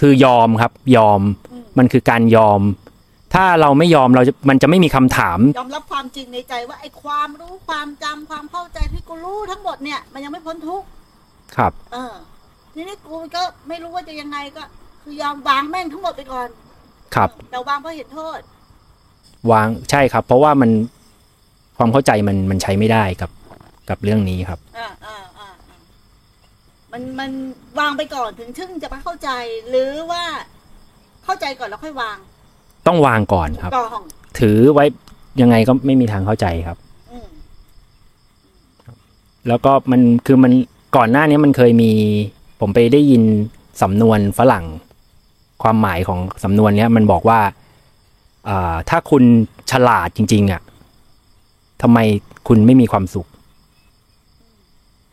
คือยอมครับ ยอมอืมมันคือการยอม ถ้าเราไม่ยอมเราจะมันจะไม่มีคำถาม ยอมรับความจริงในใจว่าไอ้ความรู้ความจำความเข้าใจที่กูรู้ทั้งหมดเนี่ย มันยังไม่พ้นทุกข์ครับ เออทีนี้กูก็ไม่รู้ว่าจะยังไงก็ คือยอมวางแม่งทั้งหมดไปก่อน ครับแต่วางเพราะเห็นโทษ วางใช่ครับ เพราะว่ามันความเข้าใจมันมันใช้ไม่ได้กับ กับเรื่องนี้ครับอ่าอ่าอ่าอ่ามันมันวางไปก่อนถึงชึ่งจะมาเข้าใจ หรือว่าเข้าใจก่อนแล้วค่อยวาง ต้องวางก่อนครับก่อนถือไว้ยังไงก็ไม่มีทางเข้าใจครับอืมแล้วก็มันคือมันก่อนหน้านี้มันเคยมี ผมไปได้ยินสำนวนฝรั่ง ความหมายของสำนวนเนี้ย มันบอกว่าอ่าถ้าคุณฉลาดจริง ๆอะทำไมคุณไม่มีความสุข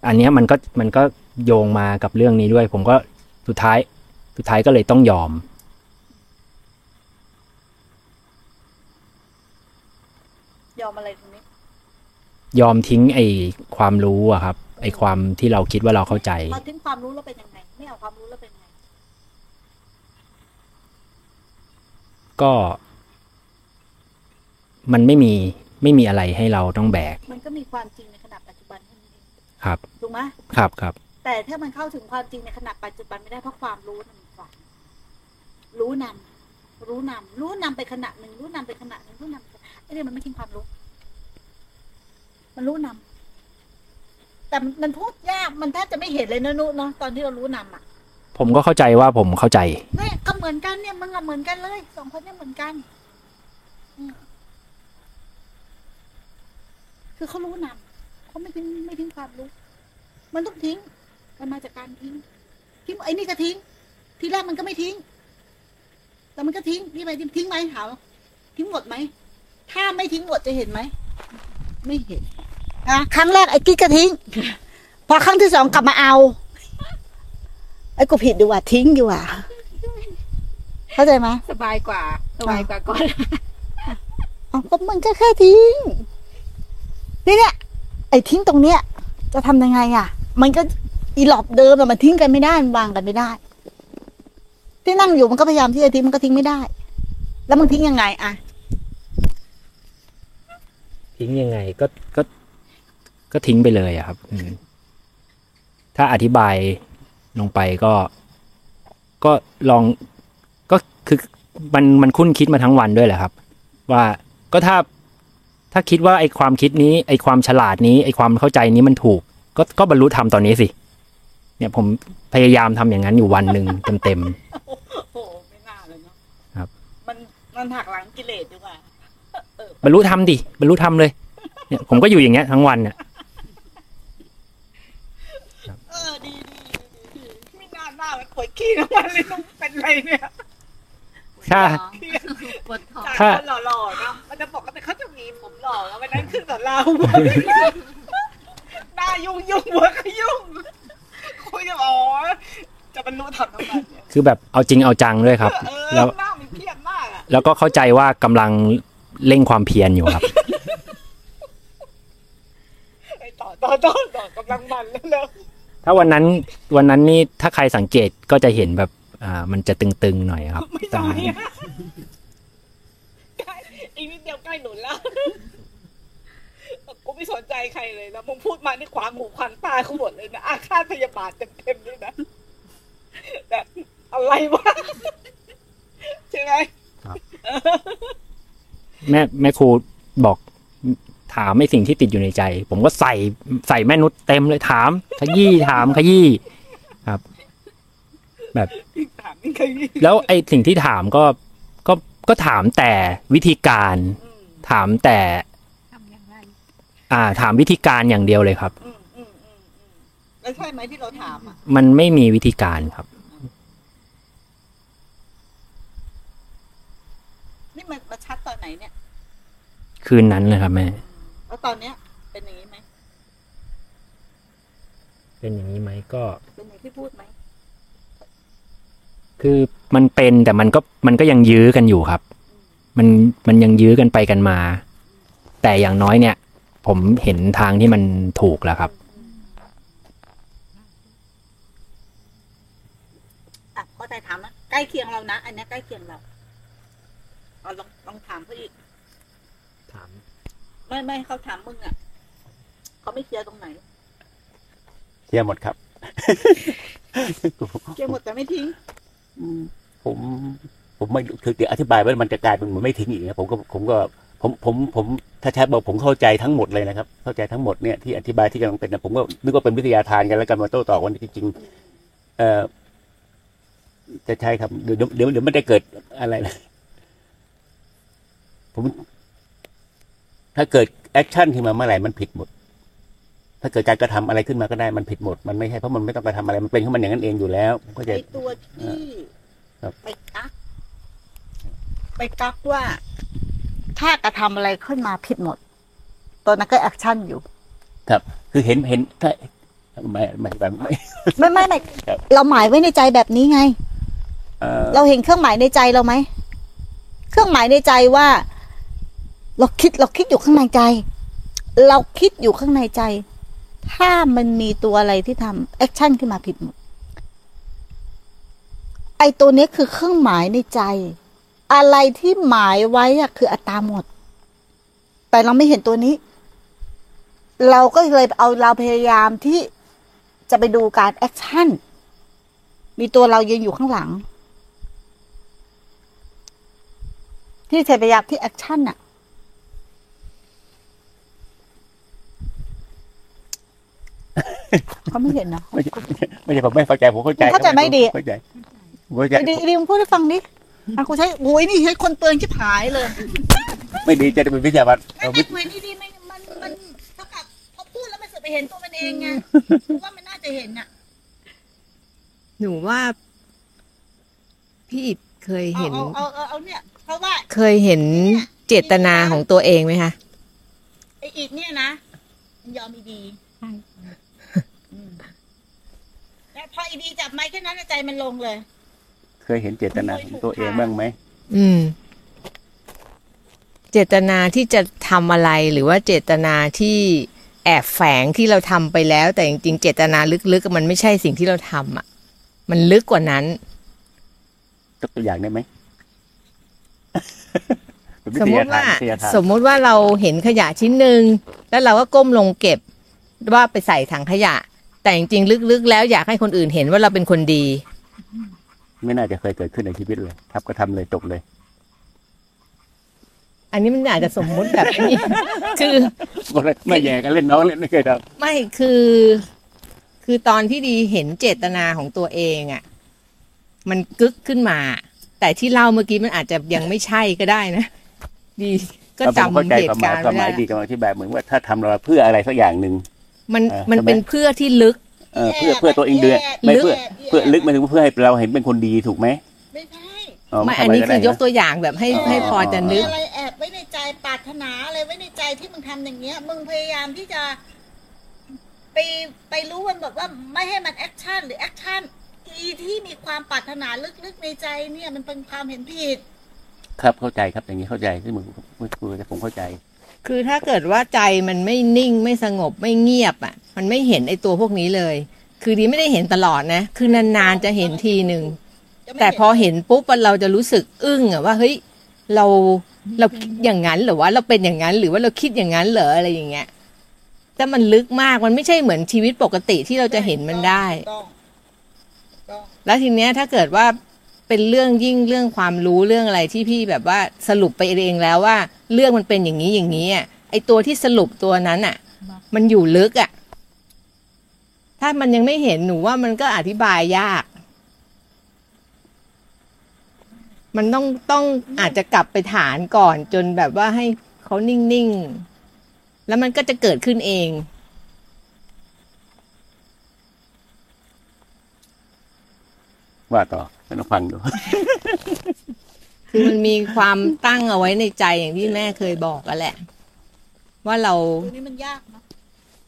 อันเนี้ยมันก็มันก็โยงมากับเรื่องนี้ด้วย ผมก็สุดท้าย สุดท้ายก็เลยต้องยอม ยอมอะไรตรงนี้ยอมทิ้งไอ้ความรู้อะครับ ไอ้ความที่เราคิดว่าเราเข้าใจพอทิ้งความรู้แล้วเป็นยังไงไม่เอาความรู้แล้วเป็นยังไงก็มันไม่มีไม่มีอะไรให้เราต้องแบก มันก็มีความจริงใน ครับถูกไหมครับครับ แต่ถ้ามันเข้าถึงความจริงในขณะปัจจุบันไม่ได้เพราะความรู้นั่นฝังรู้นำรู้นำรู้นำไปขณะหนึ่งรู้นำไปขณะหนึ่งรู้นำไปไอ้เนี่ยมันไม่ทิ้งความรู้ มันรู้นำแต่มันมันพูดยากมันแทบจะไม่เห็นเลยนะนุเนาะตอนที่เรารู้นำอะ ผมก็เข้าใจว่าผมเข้าใจเนี่ยก็เหมือนกันเนี่ยมึงอะเหมือนกันเลยสองคนเนี่ยเหมือนกันอืมคือเขารู้นำ เขาไม่ทิ้งไม่ทิ้งความรู้ มันต้องทิ้ง มันมาจากการทิ้ง ทิ้งไอ้นี่ก็ทิ้ง ทีแรกมันก็ไม่ทิ้ง แต่มันก็ทิ้ง นี่ไปทิ้งไหมถามทิ้งหมดไหม ถ้าไม่ทิ้งหมดจะเห็นไหม ไม่เห็นนะครั้งแรกไอ้กิ๊กก็ทิ้ง พอครั้งที่สองกลับมาเอา ไอ้กูผิดดีกว่าทิ้งดีกว่า เข้าใจไหมสบายกว่า สบายกว่าก่อนเอาก็มันก็แค่ทิ้งนี่เนี่ย ไอ้ทิ้งตรงเนี้ย จะทำยังไงอะ มันก็อีหลอบเดิมอะมันทิ้งกันไม่ได้มันวางกันไม่ได้ ที่นั่งอยู่มันก็พยายามที่จะทิ้งมันก็ทิ้งไม่ได้ แล้วมันทิ้งยังไงอะทิ้งยังไงก็ก็ก็ทิ้งไปเลยอะครับถ้าอธิบายลงไปก็ ก็ลองก็คือมันมันคุ้นคิดมาทั้งวันด้วยแหละครับ ว่าก็ถ้า ถ้าคิดว่าไอ้ความคิดนี้ไอ้ความฉลาดนี้ไอ้ความเข้าใจนี้มันถูก ก็ก็บรรลุธรรมตอนนี้สิ เนี่ยผมพยายามทำอย่างนั้นอยู่วันหนึ่งเต็มโอ้โหไม่น่าเลยเนาะครับ มันมันหักหลังกิเลสดีกว่าๆบรรลุธรรมดิบรรลุธรรมเลย เนี่ยผมก็อยู่อย่างเงี้ยทั้งวันเนี่ยเออดีดีดีดีไม่น่าหน้ามันปวดขี้ทั้งวันเลยต้องเป็นไรเนี่ยถ้าปวดท้องจากถ้าคนหล่อๆเนาะมันจะบอกว่าเขาจะมีผม หล่อแล้ววันนั้นคือสอนเราหน้ายุ่งยุ่งหัวก็ยุ่งคุยจะอ๋อจะบรรลุธรรมทั้งวันเนี่ยคือแบบเอาจริงเอาจังด้วยครับเออแล้วหน้ามันเครียดมากอะแล้วก็เข้าใจว่ากำลังเร่งความเพียรอยู่ครับไอ้ต่อต่อต่อต่อกำลังมันแล้วแล้วถ้าวันนั้นวันนั้นนี่ถ้าใครสังเกตก็จะเห็นแบบอ่ามันจะตึงๆหน่อยครับไม่ตาใช่อะใกล้อีกนิดเดียวใกล้หนุนแล้วกู ไม่สนใจใครเลยนะมึงพูดมานี่ขวางหูขวางตาเขาหมดเลยนะอาฆาตพยาบาทเต็มๆเลยนะแบบอะไรวะใช่ไหมแม่แม่ครูบอกถามไม่สิ่งที่ติดอยู่ในใจ ผมก็ใส่ใส่แม่นุชเต็มเลยถาม ขยี้ถามขยี้ครับ แบบถามนี่ใครแล้วไอ้สิ่งที่ถามก็ก็ก็ถามแต่วิธีการอืมถามแต่ทำอย่างไร อ่า ถามวิธีการอย่างเดียวเลยครับ อืมอืมอืมอืมแล้วใช่ไหมที่เราถามอะ มันไม่มีวิธีการครับ นี่มันมาชัดตอนไหนเนี่ย คืนนั้นเลยครับแม่ แล้วตอนเนี้ย เป็นอย่างนี้ไหม เป็นอย่างนี้ไหมก็ เป็นอย่างที่พูดไหม คือมันเป็นแต่มันก็มันก็ยังยื้อกันอยู่ครับ มันมันยังยื้อกันไปกันมา แต่อย่างน้อยเนี่ย ผมเห็นทางที่มันถูกแล้วครับอะเข้าใจถามนะใกล้เคียงเรานะ อันเนี้ยใกล้เคียงเราเอาลองลองถามเขาอีก ถาม ไม่ไม่เขาถามมึงอะเขาไม่เคลียร์ตรงไหนเคลียร์หมดครับเคลียร์หมดแต่ไม่ทิ้งผม ผมไม่คือเดี๋ยวอธิบายว่ามันจะกลายเป็นเหมือนไม่ทิ้งอีกนะผมก็ผมก็ ผมผมผมถ้าใช้บอกผมเข้าใจทั้งหมดเลยนะครับ เข้าใจทั้งหมดเนี่ยที่อธิบายที่กำลังเป็นนะผมก็นึกว่าเป็นวิทยาทานกันแล้วกันมาโต้ตอบกันที่จริงเอ่อจะใช่ครับเดี๋ยวเดี๋ยวเดี๋ยวมันจะเกิดอะไรนะผมถ้าเกิดแอคชั่นขึ้นมาเมื่อไหร่มันผิดหมด ถ้าเกิดการกระทำอะไรขึ้นมาก็ได้มันผิดหมด มันไม่ใช่เพราะมันไม่ต้องกระทำอะไร มันเป็นของมันอย่างนั้นเองอยู่แล้วผมเข้าใจไอตัวที่ครับไปกักไปกักว่า ถ้ากระทำอะไรขึ้นมาผิดหมด ตัวนั้นก็ action อยู่ ครับ คือเห็นเห็นถ้าไม่ไม่แบบไม่ไม่ไม่ไม่ครับเราหมายไว้ในใจแบบนี้ไงเอ่อเราเห็นเครื่องหมายในใจเราไหมเครื่องหมายในใจว่า เราคิดเราคิดอยู่ข้างในใจ เราคิดอยู่ข้างในใจ ถ้ามันมีตัวอะไรที่ทำ action ขึ้นมาผิดหมดไอตัวนี้คือเครื่องหมายในใจ อะไรที่หมายไว้อะคืออัตตาหมด แต่เราไม่เห็นตัวนี้ เราก็เลยเอาเราพยายามที่จะไปดูการ action มีตัวเรายืนอยู่ข้างหลัง ที่พยายามที่ action น่ะเขาไม่เห็นนะไม่ใช่ไม่ใช่ผมไม่เข้าใจผมเข้าใจเข้าใจไหมดีเข้าใจผมเข้าใจไอ้ดีไอ้ดีมึงพูดให้ฟังดิ อะกูใช้โอ้ยนี่ใช้คนเตือนชิบหายเลยไม่ดีจะเป็นวิทยาวัตรไอ้เอาแต่วิกูเห็นดีๆมันมันมันเท่ากับพอพูดแล้วมันเสือกไปเห็นตัวมันเองไงกูว่ามันน่าจะเห็นน่ะหนูว่า พี่อิดเคยเอาเห็น เอาเอาเอาเอาเนี่ยเพราะว่าเคยเห็นเจตนาของตัวเองไหมคะไออีกเนี่ยนะมันยอมอีดีใช่อืมแล้วพออีดีจับไม้แค่นั้นใจมันลงเลย เคยเห็นเจตนาของตัวเองบ้างไหมอืม เจตนาที่จะทำอะไรหรือว่าเจตนาที่แอบแฝงที่เราทำไปแล้ว แต่จริงๆเจตนาลึกๆมันไม่ใช่สิ่งที่เราทำอะ มันลึกกว่านั้นยกตัวอย่างได้ไหมเป็นวิสมทมยาติทานว่าวิทยาทานสมมุติว่าเราเห็นขยะชิ้นหนึ่งแล้วเราก็ก้มลงเก็บว่าไปใส่ถังขยะ แต่จริงๆลึกๆแล้วอยากให้คนอื่นเห็นว่าเราเป็นคนดี ไม่น่าจะเคยเกิดขึ้นในชีวิตเลยครับก็ทำเลยจบเลย อันนี้มันอาจจะสมมุติแบบนี้ คือไม่แย่กันเล่นน้องเล่นไม่เคยทไม่คือ คือตอนที่ดีเห็นเจตนาของตัวเองอะ่ะ มันกึกขึ้นมา แต่ที่เล่าเมื่อกี้มันอาจจะยังไม่ใช่ก็ได้นะดีำก็แล้วผมเข้าจำใจเหความตุหมายการณ์ความหไม่มายได้ดีกำลังอธิบายเหมือนว่าถ้าทำเราเพื่ออะไรสักอย่างหนึ่งมันเออมันใช่ไหมเป็นเพื่อที่ลึก เออเพื่อเพื่อตัวเองเดือดไม่เพื่อเพื่อลึกมาถึงเพื่อให้เราเห็นเป็นคนดีถูกไหมไม่ใช่ไม่ทำะอันรนี้ก็คืได้อยกนะตัวอย่างแบบให้อ๋อให้พอจะนึมีกอะไรแอบไว้ในใจปรารถนาอะไรไว้ในใจที่มึงทำอย่างเงี้ย มึงพยายามที่จะ ไปไปรู้มันแบบว่าไม่ให้มัน action หรือ action ไอ้ที่มีความปรารถนาลึกๆในใจเนี่ย มันเป็นความเห็นผิด ครับเข้าใจครับอย่างนี้เข้าใจที่มึงมึงคุยผมเข้าใจ คือถ้าเกิดว่าใจมันไม่นิ่งไม่สงบไม่เงียบอะ มันไม่เห็นไอ้ตัวพวกนี้เลย คือดีไม่ได้เห็นตลอดนะ คือนานๆจะเห็นทีหนึ่งจะไม่แต่เห็นพอเห็นปุ๊บเราจะรู้สึกอึ้งอะว่าเฮ้ยเราเราคิดอย่างนั้นเหรอหรือว่าเราเป็นอย่างนั้นหรือว่าเราคิดอย่างนั้นเหรออะไรอย่างเงี้ยแต่มันลึกมากมันไม่ใช่เหมือนชีวิตปกติที่เราจะเห็นมันได้ต้องต้องแล้วทีเนี้ยถ้าเกิดว่า เป็นเรื่องยิ่งเรื่องความรู้เรื่องอะไรที่พี่แบบว่าสรุปไปเองแล้วว่า เรื่องมันเป็นอย่างนี้อย่างนี้อะไอตัวที่สรุปตัวนั้นอะ มันอยู่ลึกอะ ถ้ามันยังไม่เห็นหนูว่ามันก็อธิบายยาก มันต้องต้องอาจจะกลับไปฐานก่อนจนแบบว่าให้เขานิ่งๆ แล้วมันก็จะเกิดขึ้นเองว่าต่อ ให้เราฟังดู คือมันมีความตั้งเอาไว้ในใจอย่างที่แม่เคยบอกกันแหละ ว่าเราตัวนี้มันยากนะ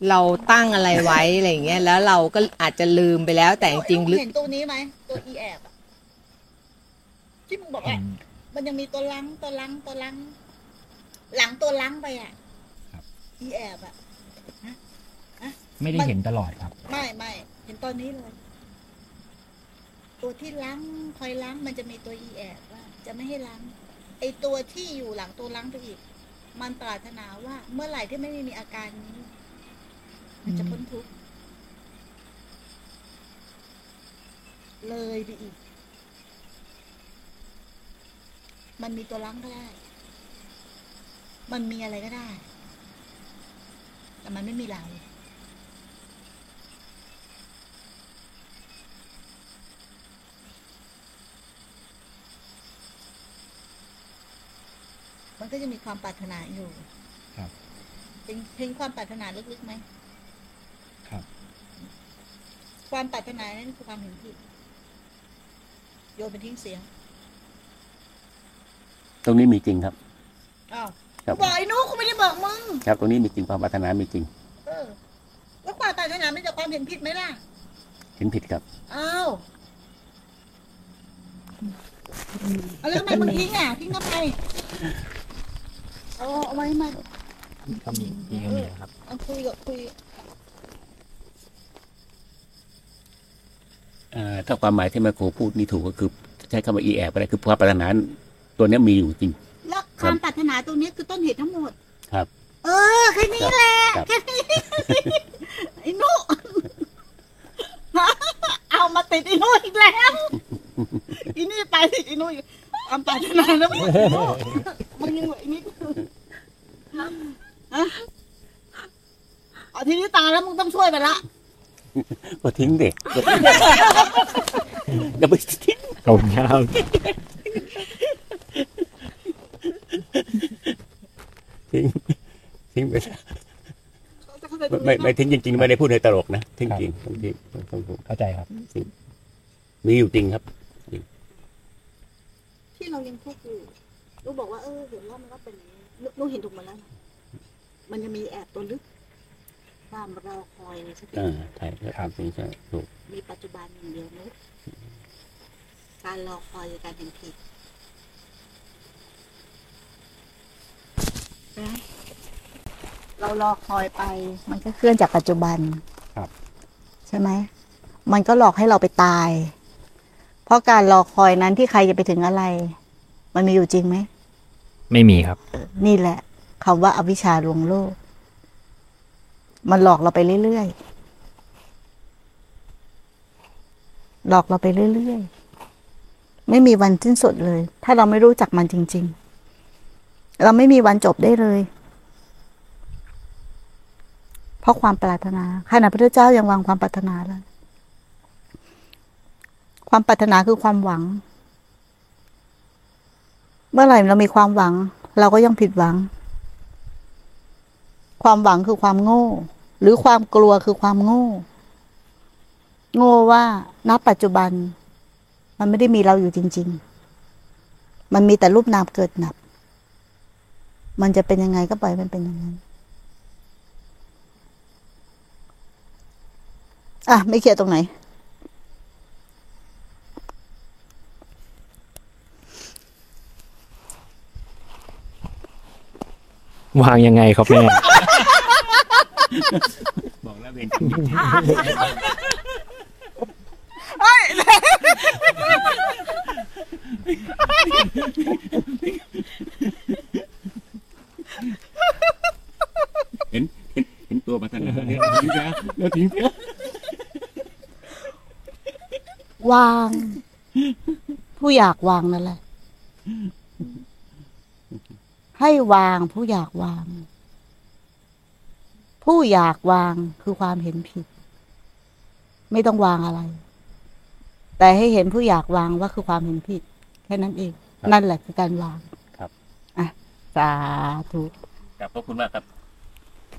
เราตั้งอะไรไว้อะไรอย่างเงี้ย แล้วเราก็อาจจะลืมไปแล้วแต่จริงๆลึกเห็นตัวนี้ไหมตัวอีแอบอะที่มึงบอกว่ามันยังมีตัวลังตัวลังตัวลัง หลังตัวลังไปอะครับ อีแอบอะไม่ได้เห็นตลอดครับ ไม่ไม่เห็นตอนนี้เลย ตัวที่ล้างคอยล้างมันจะมีตัวอีแอบว่า จะไม่ให้ล้างไอตัวที่อยู่หลังตัวล้างไปอีก มันปรารถนาว่าเมื่อไหร่ที่ไม่มีอาการนี้ มันจะพ้นทุกข์เลยไปอีก มันมีตัวล้างก็ได้ มันมีอะไรก็ได้ แต่มันไม่มีเรา มันก็จะมีความปรารถนาอยู่ ครับ เป็นเพียงความปรารถนาลึกๆไหมครับ ความปรารถนานั่นคือความเห็นผิดโยนไปทิ้งเสียง ตรงนี้มีจริงครับอ้าวครับบอกไอ้นุกูไม่ได้บอกมึง ครับ ตรงนี้มีจริงความปรารถนามีจริง เออแล้วความปรารถนามันจะความเห็นผิดไหมล่ะ เห็นผิดครับอ้าวเอาแล้วทำไมมึงทิ้งอะทิ้งทำไม เอาเอาไว้มาก็มีมีก็มีครับเอาคุยกับคุยเอ่อถ้าความหมายที่แม่ครูพูดนี่ถูกก็คือ ใช้คำว่าอีแอบอะไรคือความปรารถนาตัวเนี้ยมีอยู่จริง แล้วความปรารถนาตรงนี้คือต้นเหตุทั้งหมด ครับ เออแค่นี้แหละครับแค่นี้ไอ้นุเอามาติดไอ้นุอีกแล้วอีนี่ไปติดไอ้นุอีก ความปรารถนาแล้วมึงไอ้นุมึงยังไอ้นี่ฮะเอาทีนี้ตายแล้วมึงต้องช่วยไปละก็ทิ้งเด็กอย่าไปทิ้งขอบคุณครับทิ้งทิ้งไปซะไม่ไม่ไม่ทิ้งจริงๆไม่ได้พูดในตลกนะทิ้งจริงต้องทิ้งต้องพูดเข้าใจครับมีอยู่จริงครับ ที่เรายังทุกข์อยู่ลูกบอกว่าเออเห็นแล้วมันก็เป็นอย่างนี้ลูกลูกเห็นถูกหมันแล้วนะมันจะมีแอบตัวลึกความรอคอยในสติอ่าใช่ครับจริงใช่ถูกมีปัจจุบันอย่างเดียวนะการรอคอยคือการเห็นผิดนะเรารอคอยไป มันก็เคลื่อนจากปัจจุบันครับ ใช่ไหม มันก็หลอกให้เราไปตายเพ ราะการรอคอยนั้นที่ใครจะไปถึงอะไร มันมีอยู่จริงไหม ไม่มีครับ นี่แหละคำว่าอวิชชาลวงโลก มันหลอกเราไปเรื่อยๆ หลอกเราไปเรื่อยๆ ไม่มีวันสิ้นสุดเลย ถ้าเราไม่รู้จักมันจริง ๆ เราไม่มีวันจบได้เลย เพราะความปรารถนาขณะพระพุทธเจ้ายังวางความปรารถนาเลย ความปรารถนาคือความหวัง เมื่อไหร่เรามีความหวัง เราก็ยังผิดหวัง ความหวังคือความโง่ หรือความกลัวคือความโง่ โง่ว่าณปัจจุบัน มันไม่ได้มีเราอยู่จริง ๆ มันมีแต่รูปนามเกิดหนับ มันจะเป็นยังไงก็ปล่อยมันเป็นอย่างนั้นอะ ไม่เคลียร์ตรงไหน วางยังไงครับแม่ บอกแล้วเป็นไอ้เห็นเห็นเห็นตัวมาตั้นานแล้วเนี่ยทิ้งซะแล้วทิ้งซะวาง ผู้อยากวางนั่นแหละ ให้วางผู้อยากวาง ผู้อยากวางคือความเห็นผิด ไม่ต้องวางอะไร แต่ให้เห็นผู้อยากวางว่าคือความเห็นผิด แค่นั้นเอง นั่นแหละคือการวางครับอะสาธุครับขอบคุณมากครับ